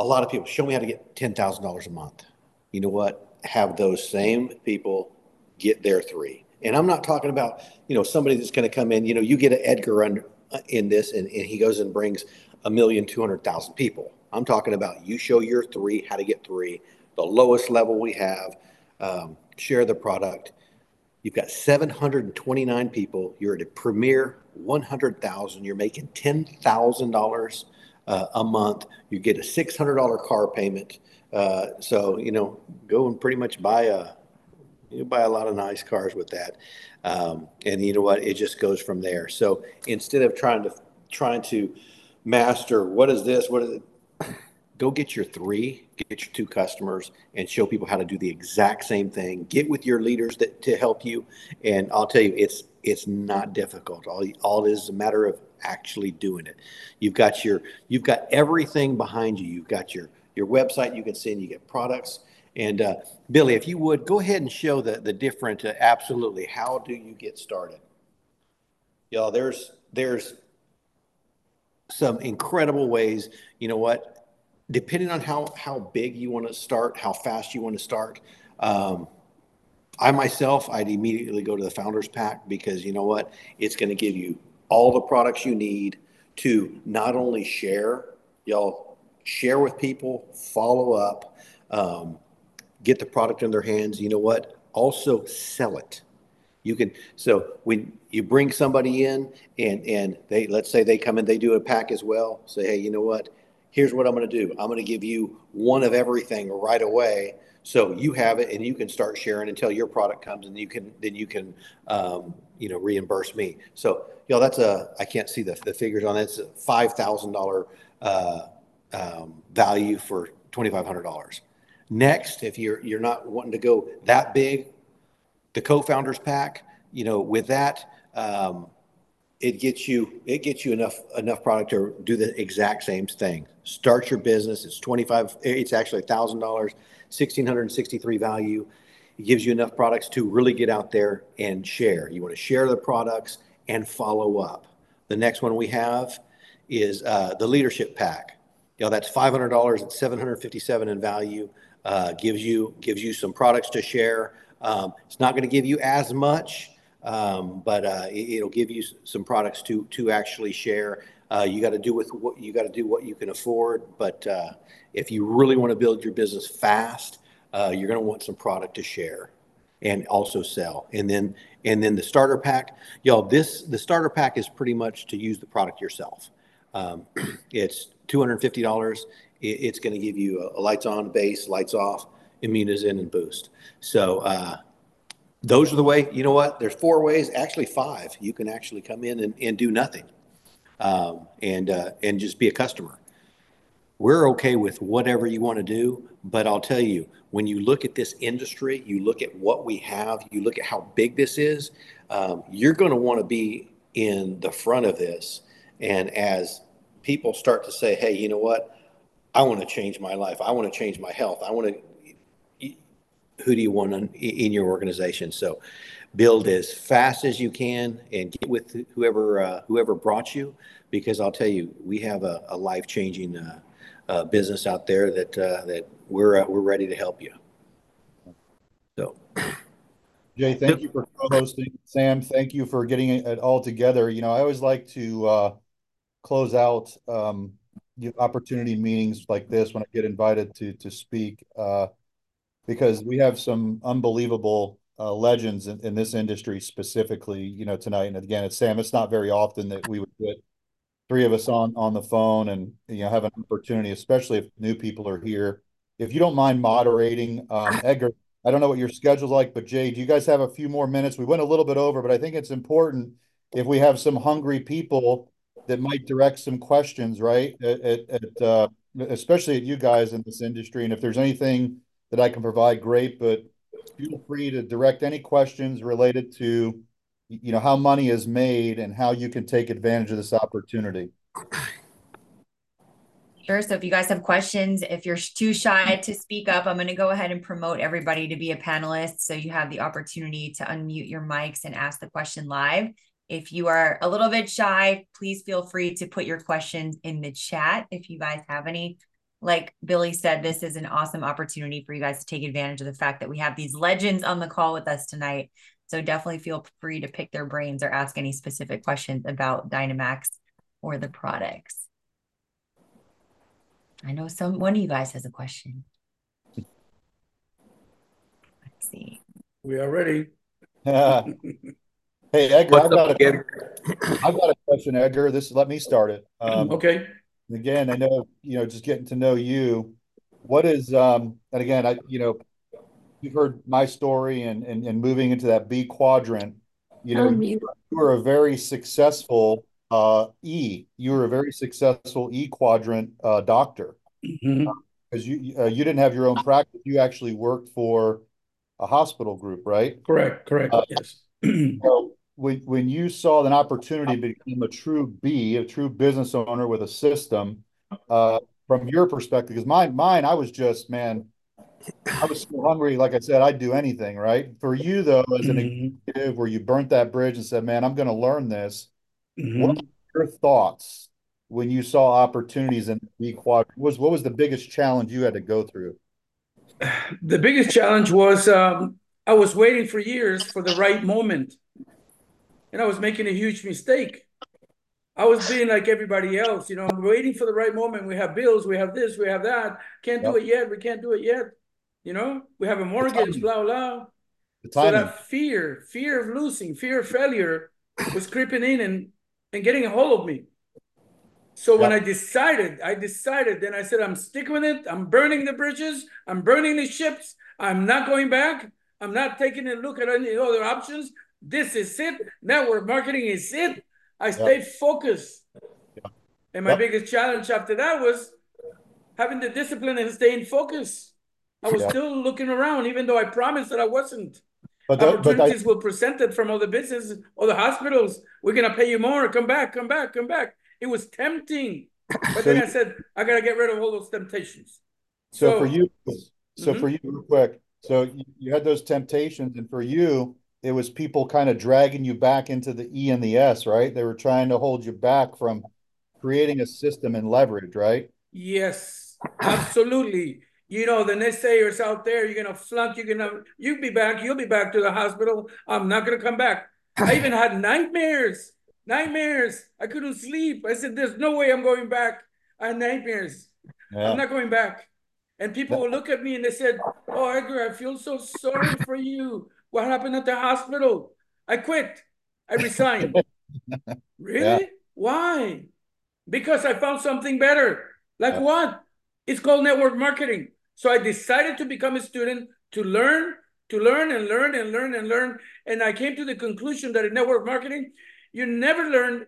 a lot of people show me how to get ten thousand dollars a month. You know what? Have those same people get their three. And I'm not talking about, you know, somebody that's going to come in, you know, you get an Edgar under, uh, in this and, and he goes and brings a million, 200,000 people. I'm talking about you show your three, how to get three, the lowest level we have, um, share the product. You've got 729 people. You're at a premier 100,000. You're making $10,000 uh, a month. You get a $600 car payment. Uh, so you know, go and pretty much buy a you buy a lot of nice cars with that, um, and you know what? It just goes from there. So instead of trying to trying to master what is this, what is it, [COUGHS] go get your three, get your two customers, and show people how to do the exact same thing. Get with your leaders that to help you, and I'll tell you, it's it's not difficult. All all is a matter of actually doing it. You've got your you've got everything behind you. You've got your your website. You can send, you get products. And uh, Billy, if you would go ahead and show the the different. Uh, absolutely, how do you get started? Y'all, there's there's some incredible ways. You know what? Depending on how how big you want to start, how fast you want to start. Um, I myself, I'd immediately go to the Founders Pack because you know what? It's going to give you all the products you need to not only share, y'all share with people, follow up, um, get the product in their hands. You know what? Also sell it. You can so when you bring somebody in and and they let's say they come in, they do a pack as well. Say, hey, you know what? Here's what I'm going to do. I'm going to give you one of everything right away, so you have it and you can start sharing until your product comes, and you can then you can um, you know reimburse me. So you know that's a I can't see the the figures on that. It's a five thousand uh, um, value for twenty five hundred dollars. Next, if you're you're not wanting to go that big, the co-founders pack, you know, with that, um, it gets you it gets you enough enough product to do the exact same thing. Start your business. It's twenty five. It's actually thousand dollars, sixteen hundred sixty three value. It gives you enough products to really get out there and share. You want to share the products and follow up. The next one we have is uh, the leadership pack. You know that's five hundred dollars. It's seven hundred fifty seven in value. Uh, gives you gives you some products to share um, it's not going to give you as much, um, but uh, it, will give you some products to to actually share. Uh, you got to do with what you got to do what you can afford. But uh, if you really want to build your business fast, uh, you're going to want some product to share and also sell. And then and then the starter pack, y'all. This the starter pack is pretty much to use the product yourself. Um, [CLEARS THROAT] it's two hundred fifty dollars. it's going to give you a, a lights on base, lights off, Immunozen and Boost. So uh, those are the way. You know what? There's four ways, actually five. You can actually come in and, and do nothing, um, and uh, and just be a customer. We're okay with whatever you want to do, but I'll tell you, when you look at this industry, you look at what we have, you look at how big this is, um, you're going to want to be in the front of this. And as people start to say, hey, you know what? I want to change my life. I want to change my health. I want to who do you want in, in your organization? So build as fast as you can and get with whoever uh, whoever brought you because I'll tell you we have a, a life changing uh, uh, business out there that uh, that we're uh, we're ready to help you. So, Jay, thank you for co-hosting. Sam, thank you for getting it all together. You know, I always like to uh, close out um, opportunity meetings like this when I get invited to to speak because we have some unbelievable uh, legends in, in, this industry specifically, you know, tonight. And again, it's Sam. It's not very often that we would get three of us on on the phone and you know have an opportunity, especially if new people are here. If you don't mind moderating, um, [LAUGHS] Edgar, I don't know what your schedule's like, but Jay, do you guys have a few more minutes? We went a little bit over, but I think it's important if we have some hungry people that might direct some questions, right? At, at, uh, especially at you guys in this industry, and if there's anything that I can provide, great. But feel free to direct any questions related to, you know, how money is made and how you can take advantage of this opportunity. Sure. So if you guys have questions, if you're too shy to speak up, I'm going to go ahead and promote everybody to be a panelist. So you have the opportunity to unmute your mics and ask the question live. If you are a little bit shy, please feel free to put your questions in the chat if you guys have any like Billy said, this is an awesome opportunity for you guys to take advantage of the fact that we have these legends on the call with us tonight. So definitely feel free to pick their brains or ask any specific questions about Dynamaxx or the products. I know some one of you guys has a question. [LAUGHS] Let's see. We are ready. [LAUGHS] [LAUGHS] hey Edgar, I've got, a, I've got a question, Edgar. This let me start it. Um, okay again, I know, you know, just getting to know you, what is, um, and again, I, you know, you've heard my story and, and, and moving into that B quadrant, you know, you, you were a very successful uh, E, you were a very successful E quadrant uh, doctor. Mm-hmm. Because you uh, you didn't have your own practice, you actually worked for a hospital group, right? Correct, correct. Uh, yes. [CLEARS THROAT] so when when you saw an opportunity to become a true B, a true business owner with a system, uh, from your perspective, because mine, mine, I was just man, I was so hungry. Like I said, I'd do anything, right? For you though, as an mm-hmm. executive, where you burnt that bridge and said, "Man, I'm going to learn this." Mm-hmm. What were your thoughts when you saw opportunities in B quad? Was what was the biggest challenge you had to go through? [SIGHS] The biggest challenge was um, I was waiting for years for the right moment and I was making a huge mistake. I was being like everybody else, you know, I'm waiting for the right moment. We have bills, we have this, we have that. Can't yep. do it yet. We can't do it yet. You know, we have a mortgage, blah blah. So that fear, fear of losing, fear of failure, was creeping in and and getting a hold of me. So when I decided, I decided, then I said, I'm sticking with it. I'm burning the bridges. I'm burning the ships. I'm not going back. I'm not taking a look at any other options. This is it. Network marketing is it. I stayed focused. And my biggest challenge after that was having the discipline and staying focused. I was still looking around, even though I promised that I wasn't. But the, opportunities but I, were presented from other businesses or the hospitals. We're gonna pay you more. Come back, come back, come back. It was tempting, but so then I said I gotta get rid of all those temptations. So, so for you, so mm-hmm. for you, real quick. So you, you had those temptations, and for you, it was people kind of dragging you back into the E and the S, right? They were trying to hold you back from creating a system and leverage, right? Yes, absolutely. you know, the naysayers out there, you're gonna flunk, you're gonna you'll be back, you'll be back to the hospital. I'm not gonna come back. I even had nightmares, nightmares. I couldn't sleep. I said, There's no way I'm going back. I had nightmares. Yeah. I'm not going back. And people will look at me and they said, Oh, Edgar, I feel so sorry for you. What happened at the hospital? I quit. I resigned. [LAUGHS] [LAUGHS] really? Yeah. Why? Because I found something better. Like yeah. what? It's called network marketing. So I decided to become a student to learn, to learn and learn and learn and learn. And I came to the conclusion that in network marketing, you never learn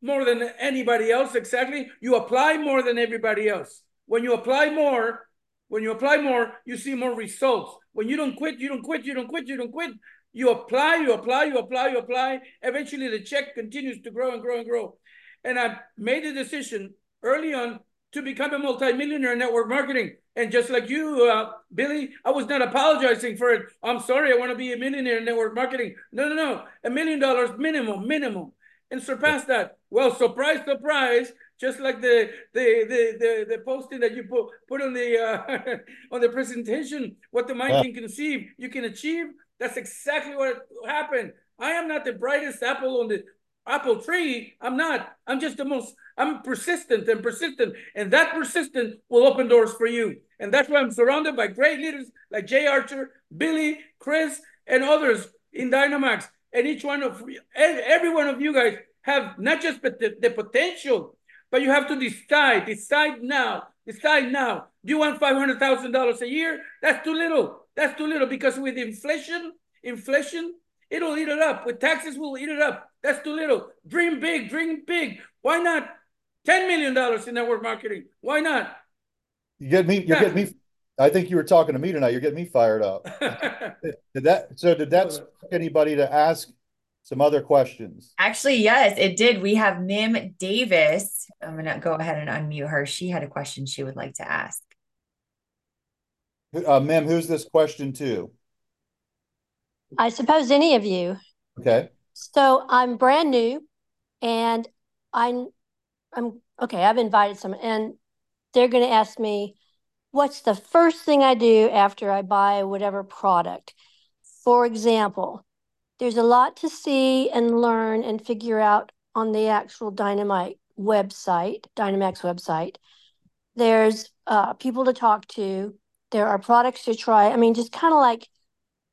more than anybody else exactly. You apply more than everybody else. When you apply more, when you apply more, you see more results. When you don't quit, you don't quit, you don't quit, you don't quit. You apply, you apply, you apply, you apply. Eventually, the check continues to grow and grow and grow. And I made a decision early on to become a multimillionaire in network marketing. And just like you, uh, Billy, I was not apologizing for it. I'm sorry, I want to be a millionaire in network marketing. No, no, no. A million dollars minimum, minimum. And surpass that. Well, surprise, surprise, just like the the the the, the posting that you put put on the uh, [LAUGHS] on the presentation, what the mind can conceive, you can achieve. That's exactly what happened. I am not the brightest apple on the apple tree. I'm not. I'm just the most. I'm persistent and persistent, and that persistent will open doors for you. And that's why I'm surrounded by great leaders like Jay Archer, Billy, Chris, and others in Dynamaxx. And each one of every one of you guys have not just the, the potential but you have to decide, decide now, decide now. Do you want $500,000 a year? That's too little. That's too little because with inflation, inflation, it'll eat it up. With taxes, we'll eat it up. That's too little. Dream big, dream big. Why not $10 million in network marketing? Why not? You get me, you yeah. get me. I think you were talking to me tonight. You're getting me fired up. [LAUGHS] did that so did that anybody to ask some other questions? Actually, yes, it did. We have Mim Davis. I'm going to go ahead and unmute her. She had a question she would like to ask. Uh, Mim, who's this question to? I suppose any of you. Okay. So I'm brand new and I'm, I'm okay. I've invited some and they're going to ask me, what's the first thing I do after I buy whatever product? For example, there's a lot to see and learn and figure out on the actual Dynamite website, Dynamaxx website. There's uh, people to talk to. There are products to try. I mean, just kind of like,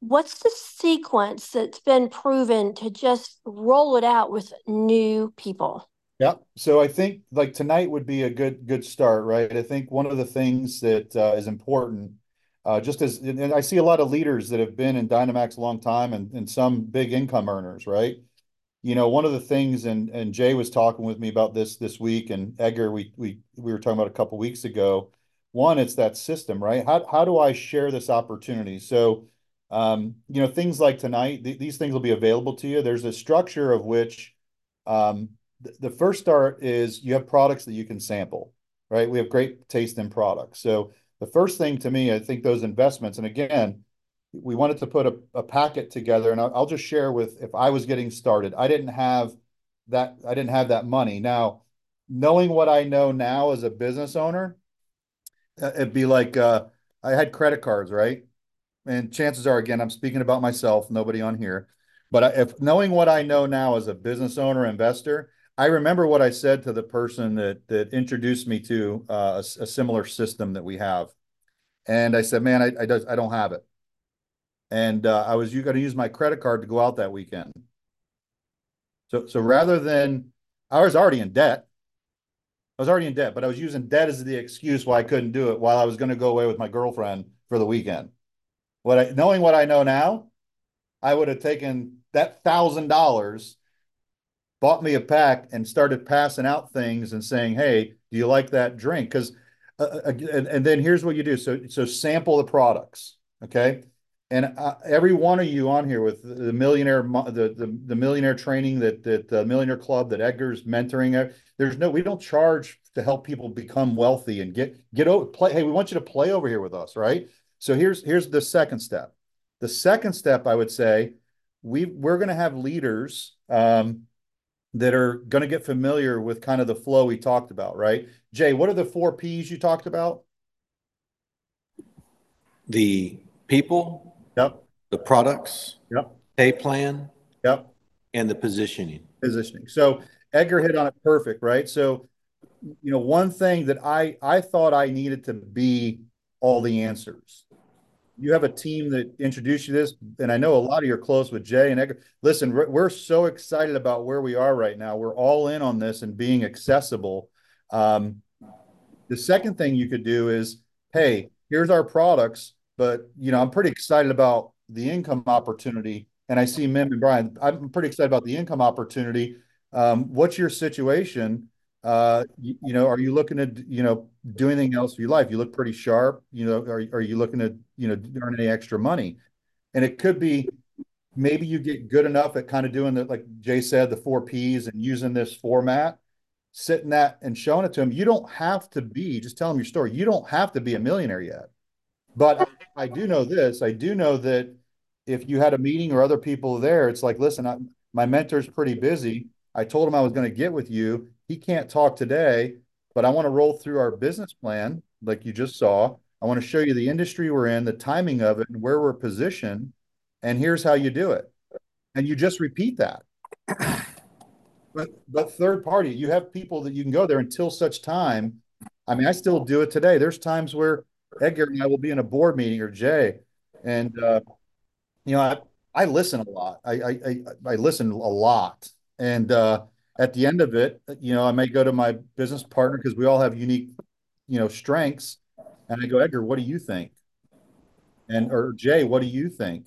what's the sequence that's been proven to just roll it out with new people? Yeah. So I think like tonight would be a good good start, right? I think one of the things that uh, is important uh, just as and I see a lot of leaders that have been in Dynamaxx a long time and, and some big income earners, right? You know, one of the things, and and Jay was talking with me about this this week, and Edgar, we we we were talking about a couple weeks ago. One, it's that system, right? How how do I share this opportunity? So, um, you know, things like tonight, th these things will be available to you. There's a structure of which, um, th the first start is you have products that you can sample, right? We have great taste in products, so the first thing to me, I think those investments, and again, we wanted to put a, a packet together, and I'll, I'll just share with if I was getting started, I didn't have that, I didn't have that money. Now, knowing what I know now as a business owner, uh, it'd be like uh, I had credit cards, right? And chances are, again, I'm speaking about myself, nobody on here. But if knowing what I know now as a business owner, investor, I remember what I said to the person that that introduced me to uh, a, a, similar system that we have, And I said, man, I, I, I don't have it. And uh, I was going to use my credit card to go out that weekend. So, so rather than, I was already in debt. I was already in debt, but I was using debt as the excuse why I couldn't do it while I was going to go away with my girlfriend for the weekend. What I, knowing what I know now, I would have taken that thousand dollars, bought me a pack, and started passing out things and saying, "Hey, do you like that drink?" Because, uh, uh and, and then here's what you do. So, so sample the products, okay? And uh, every one of you on here with the millionaire, the the, the millionaire training that that the millionaire club that Edgar's mentoring, uh, there's no, we don't charge to help people become wealthy and get get over play. Hey, we want you to play over here with us, right? So here's here's the second step. The second step, I would say, we we're going to have leaders um, that are going to get familiar with kind of the flow we talked about, right? Jay, what are the four P's you talked about? The people. Yep. The products. Yep. Pay plan. Yep. And the positioning. Positioning. So Edgar hit on it perfect, right? So, you know, one thing that I I thought I needed to be all the answers you have a team that introduced you this, and I know a lot of you're close with Jay and Edgar. Listen, we're, so excited about where we are right now. We're all in on this and being accessible. Um, the second thing you could do is, hey, here's our products, but you know, I'm pretty excited about the income opportunity. And I see Mim and Brian. I'm pretty excited about the income opportunity. Um, what's your situation? Uh, you, you, know, are you looking at, you know, do anything else for your life? You look pretty sharp. You know, are, are you looking to, you know, earn any extra money? And it could be maybe you get good enough at kind of doing the, like Jay said, the four P's and using this format, sitting that and showing it to them. You don't have to be, just tell them your story. You don't have to be a millionaire yet. But I, I do know this. I do know that if you had a meeting or other people there, it's like, listen, I, my mentor's pretty busy. I told him I was going to get with you he can't talk today, but I want to roll through our business plan like you just saw. I want to show you the industry we're in, the timing of it, and where we're positioned. And here's how you do it. And you just repeat that. [CLEARS THROAT] But but third party, you have people that you can go there until such time. I mean, I still do it today. There's times where Edgar and I will be in a board meeting or Jay, and uh, you know, I, I listen a lot. I, I I listen a lot, and uh, at the end of it, you know, I may go to my business partner because we all have unique, you know, strengths. And I go, Edgar, what do you think? And or Jay, what do you think?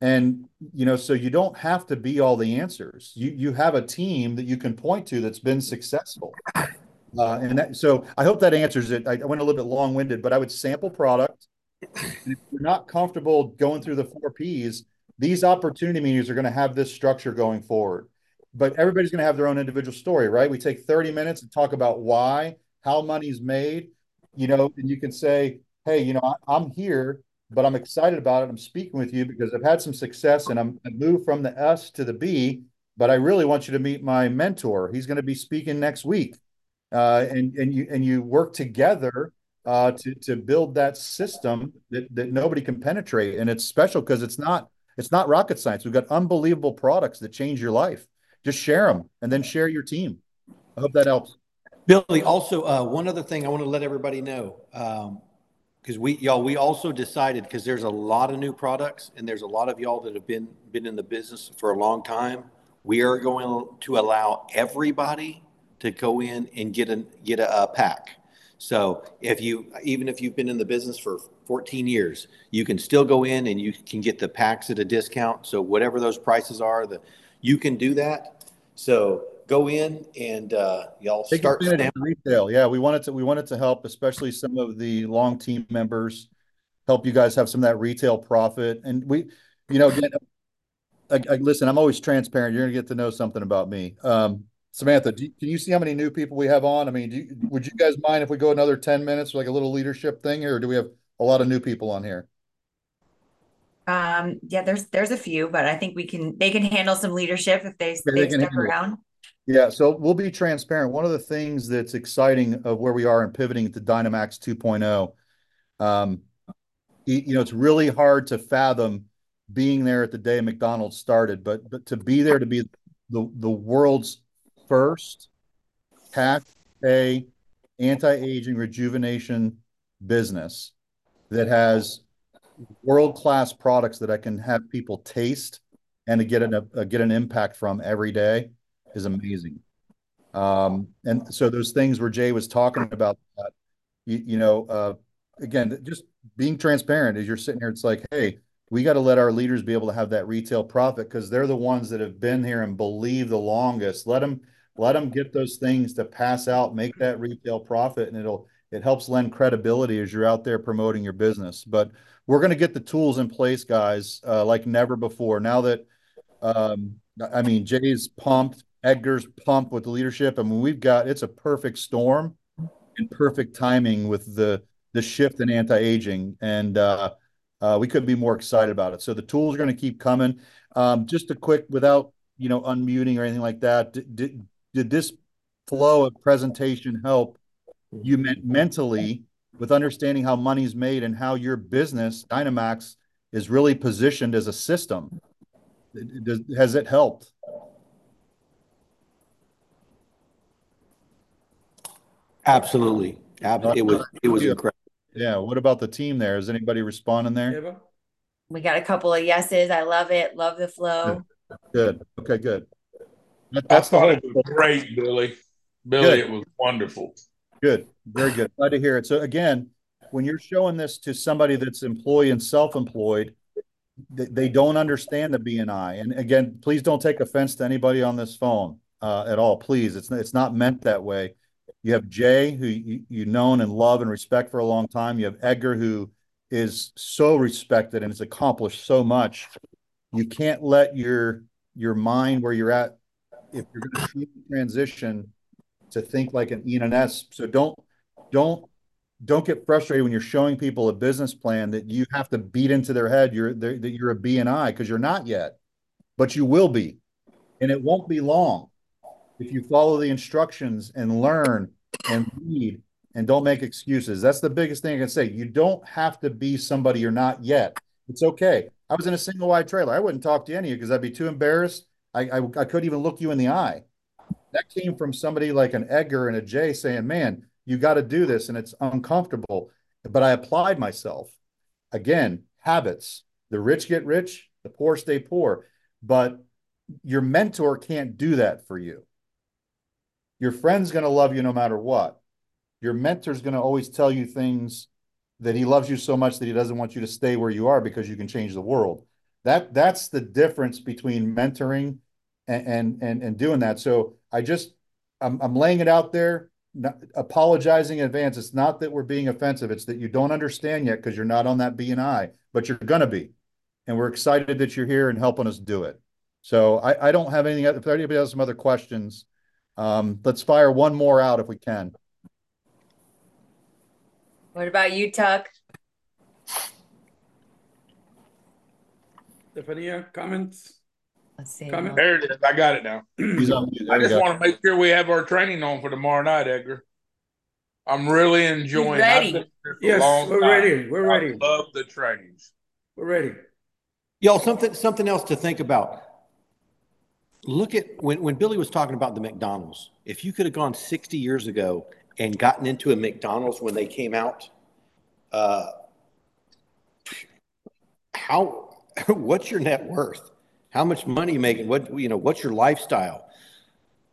And you know, so you don't have to be all the answers. You you have a team that you can point to that's been successful. Uh, and that, so I hope that answers it. I, went a little bit long winded, but I would sample product. And if you're not comfortable going through the four P's, these opportunity meetings are going to have this structure going forward but everybody's going to have their own individual story, right? We take 30 minutes and talk about why, how money's made, you know, and you can say, hey, you know, I, am here, but I'm excited about it. I'm speaking with you because I've had some success and I'm I moved from the S to the B, but I really want you to meet my mentor. He's going to be speaking next week. Uh, and and you and you work together uh, to to build that system that that nobody can penetrate, and it's special because it's not it's not rocket science. We've got unbelievable products that change your life just share them and then share your team. I hope that helps. Billy, also uh, one other thing I want to let everybody know because um, we y'all we also decided because there's a lot of new products and there's a lot of y'all that have been been in the business for a long time. We are going to allow everybody to go in and get a get a, a pack. So if you even if you've been in the business for 14 years, you can still go in and you can get the packs at a discount. So whatever those prices are, the you can do that. So go in and uh, y'all Take start retail. Yeah, we wanted to we wanted to help, especially some of the long team members, help you guys have some of that retail profit. And we, you know, again, I, I, listen, I'm always transparent. You're gonna get to know something about me. Um, Samantha, you, can you see how many new people we have on? I mean, you, would you guys mind if we go another 10 minutes, like a little leadership thing, or do we have a lot of new people on here? Um, yeah, there's there's a few, but I think we can they can handle some leadership if they, yeah, they, they stick around. Yeah, so we'll be transparent. One of the things that's exciting of where we are in pivoting to Dynamaxx 2.0, um, you know, it's really hard to fathom being there at the day McDonald's started, but but to be there to be the the world's first pack a anti-aging rejuvenation business that has world-class products that I can have people taste and to get an uh, get an impact from every day is amazing. Um, and so those things where Jay was talking about that, you, you know, uh, again, just being transparent as you're sitting here, it's like, hey, we got to let our leaders be able to have that retail profit because they're the ones that have been here and believe the longest. Let them let them get those things to pass out, make that retail profit, and it'll it helps lend credibility as you're out there promoting your business. But we're going to get the tools in place, guys, uh, like never before. Now that um, I mean, Jay's pumped, Edgar's pumped with the leadership. I mean, we've got it's a perfect storm and perfect timing with the the shift in anti-aging, and uh, uh, we couldn't be more excited about it. So the tools are going to keep coming. Um, just a quick, without you know unmuting or anything like that. Did did, did this flow of presentation help you meant mentally with understanding how money's made and how your business Dynamaxx is really positioned as a system? Does, has it helped? Absolutely. It was it was incredible. Yeah. What about the team there? Is anybody responding there? We got a couple of yeses. I love it. Love the flow. Good. good. Okay, good. That, that's the whole it was great, Billy. Billy, good. it was wonderful. Good. Very good. Glad to hear it. So again, when you're showing this to somebody that's employee and self-employed, they don't understand the BNI. And again, please don't take offense to anybody on this phone uh, at all. Please, it's it's not meant that way. You have Jay, who you, you known and love and respect for a long time. You have Edgar, who is so respected and has accomplished so much. You can't let your your mind where you're at if you're going to transition to think like an E and an S. So don't don't don't get frustrated when you're showing people a business plan that you have to beat into their head you're that you're a BNI because you're not yet, but you will be, and it won't be long if you follow the instructions and learn and read and don't make excuses. That's the biggest thing I can say. You don't have to be somebody you're not yet. It's okay. I was in a single wide trailer. I wouldn't talk to any of you because I'd be too embarrassed. I, I I couldn't even look you in the eye. That came from somebody like an Edgar and a Jay saying, "Man, you got to do this and it's uncomfortable. But I applied myself. Again, habits. The rich get rich, the poor stay poor. But your mentor can't do that for you. Your friend's going to love you no matter what. Your mentor's going to always tell you things that he loves you so much that he doesn't want you to stay where you are because you can change the world. That that's the difference between mentoring and and and, and doing that. So I just I'm, I'm laying it out there not, apologizing in advance. It's not that we're being offensive. It's that you don't understand yet because you're not on that BNI, but you're going to be. And we're excited that you're here and helping us do it. So I, I don't have anything. If anybody has some other questions, um, let's fire one more out if we can. What about you, Tuck? Stephania, comments? Let's see. Comment? There it is. I got it now. [CLEARS THROAT] I just want to make sure we have our training on for tomorrow night, Edgar. I'm really enjoying. Ready. Yes, we're time. ready. We're ready. I love the trainings. We're ready. Y'all, something something else to think about. Look at when when Billy was talking about the McDonald's. If you could have gone 60 years ago and gotten into a McDonald's when they came out, uh, how [LAUGHS] what's your net worth? How much money you making? What you know? What's your lifestyle?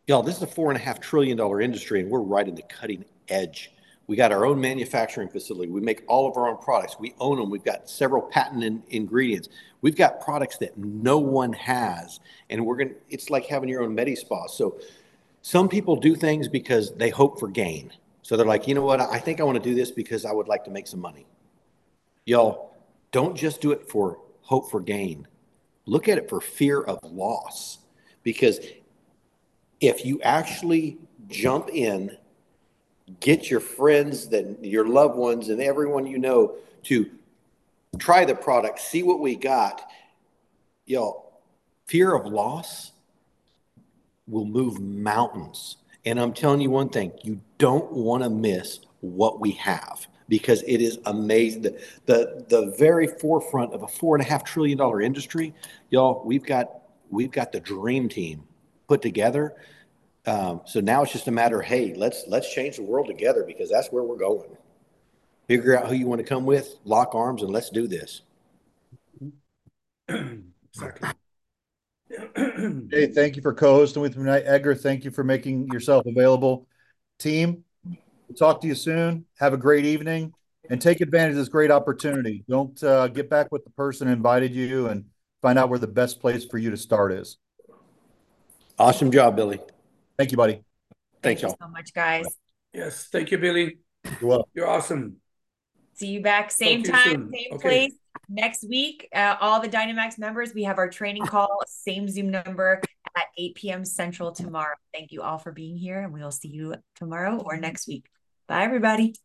Y'all, this is a four and a half trillion dollar industry, and we're right in the cutting edge. We got our own manufacturing facility. We make all of our own products. We own them. We've got several patent in, ingredients. We've got products that no one has, and we're gonna. It's like having your own Medi Spa. So, some people do things because they hope for gain. So they're like, you know what? I think I want to do this because I would like to make some money. Y'all, don't just do it for hope for gain look at it for fear of loss. Because if you actually jump in, get your friends, that your loved ones, and everyone you know to try the product, see what we got, you know, fear of loss will move mountains. And I'm telling you one thing, you don't want to miss what we have because it is amazing. The, the, the very forefront of a four and a half trillion dollar industry, y'all, we've got, we've got the dream team put together. Um, so now it's just a matter of, hey, let's, let's change the world together because that's where we're going. Figure out who you want to come with, lock arms, and let's do this. exactly. Hey, thank you for co-hosting with me tonight. Edgar, thank you for making yourself available. Team, we'll talk to you soon. Have a great evening and take advantage of this great opportunity. Don't uh, get back with the person who invited you and find out where the best place for you to start is. Awesome job, Billy. Thank you, buddy. Thanks, Thank you y'all. so much, guys. Yes, thank you, Billy. You're welcome. You're awesome. See you back same you time, soon. same Okay. place next week. Uh, all the Dynamaxx members, we have our training call, same Zoom number at 8 p.m. Central tomorrow. Thank you all for being here, and we will see you tomorrow or next week. Bye, everybody.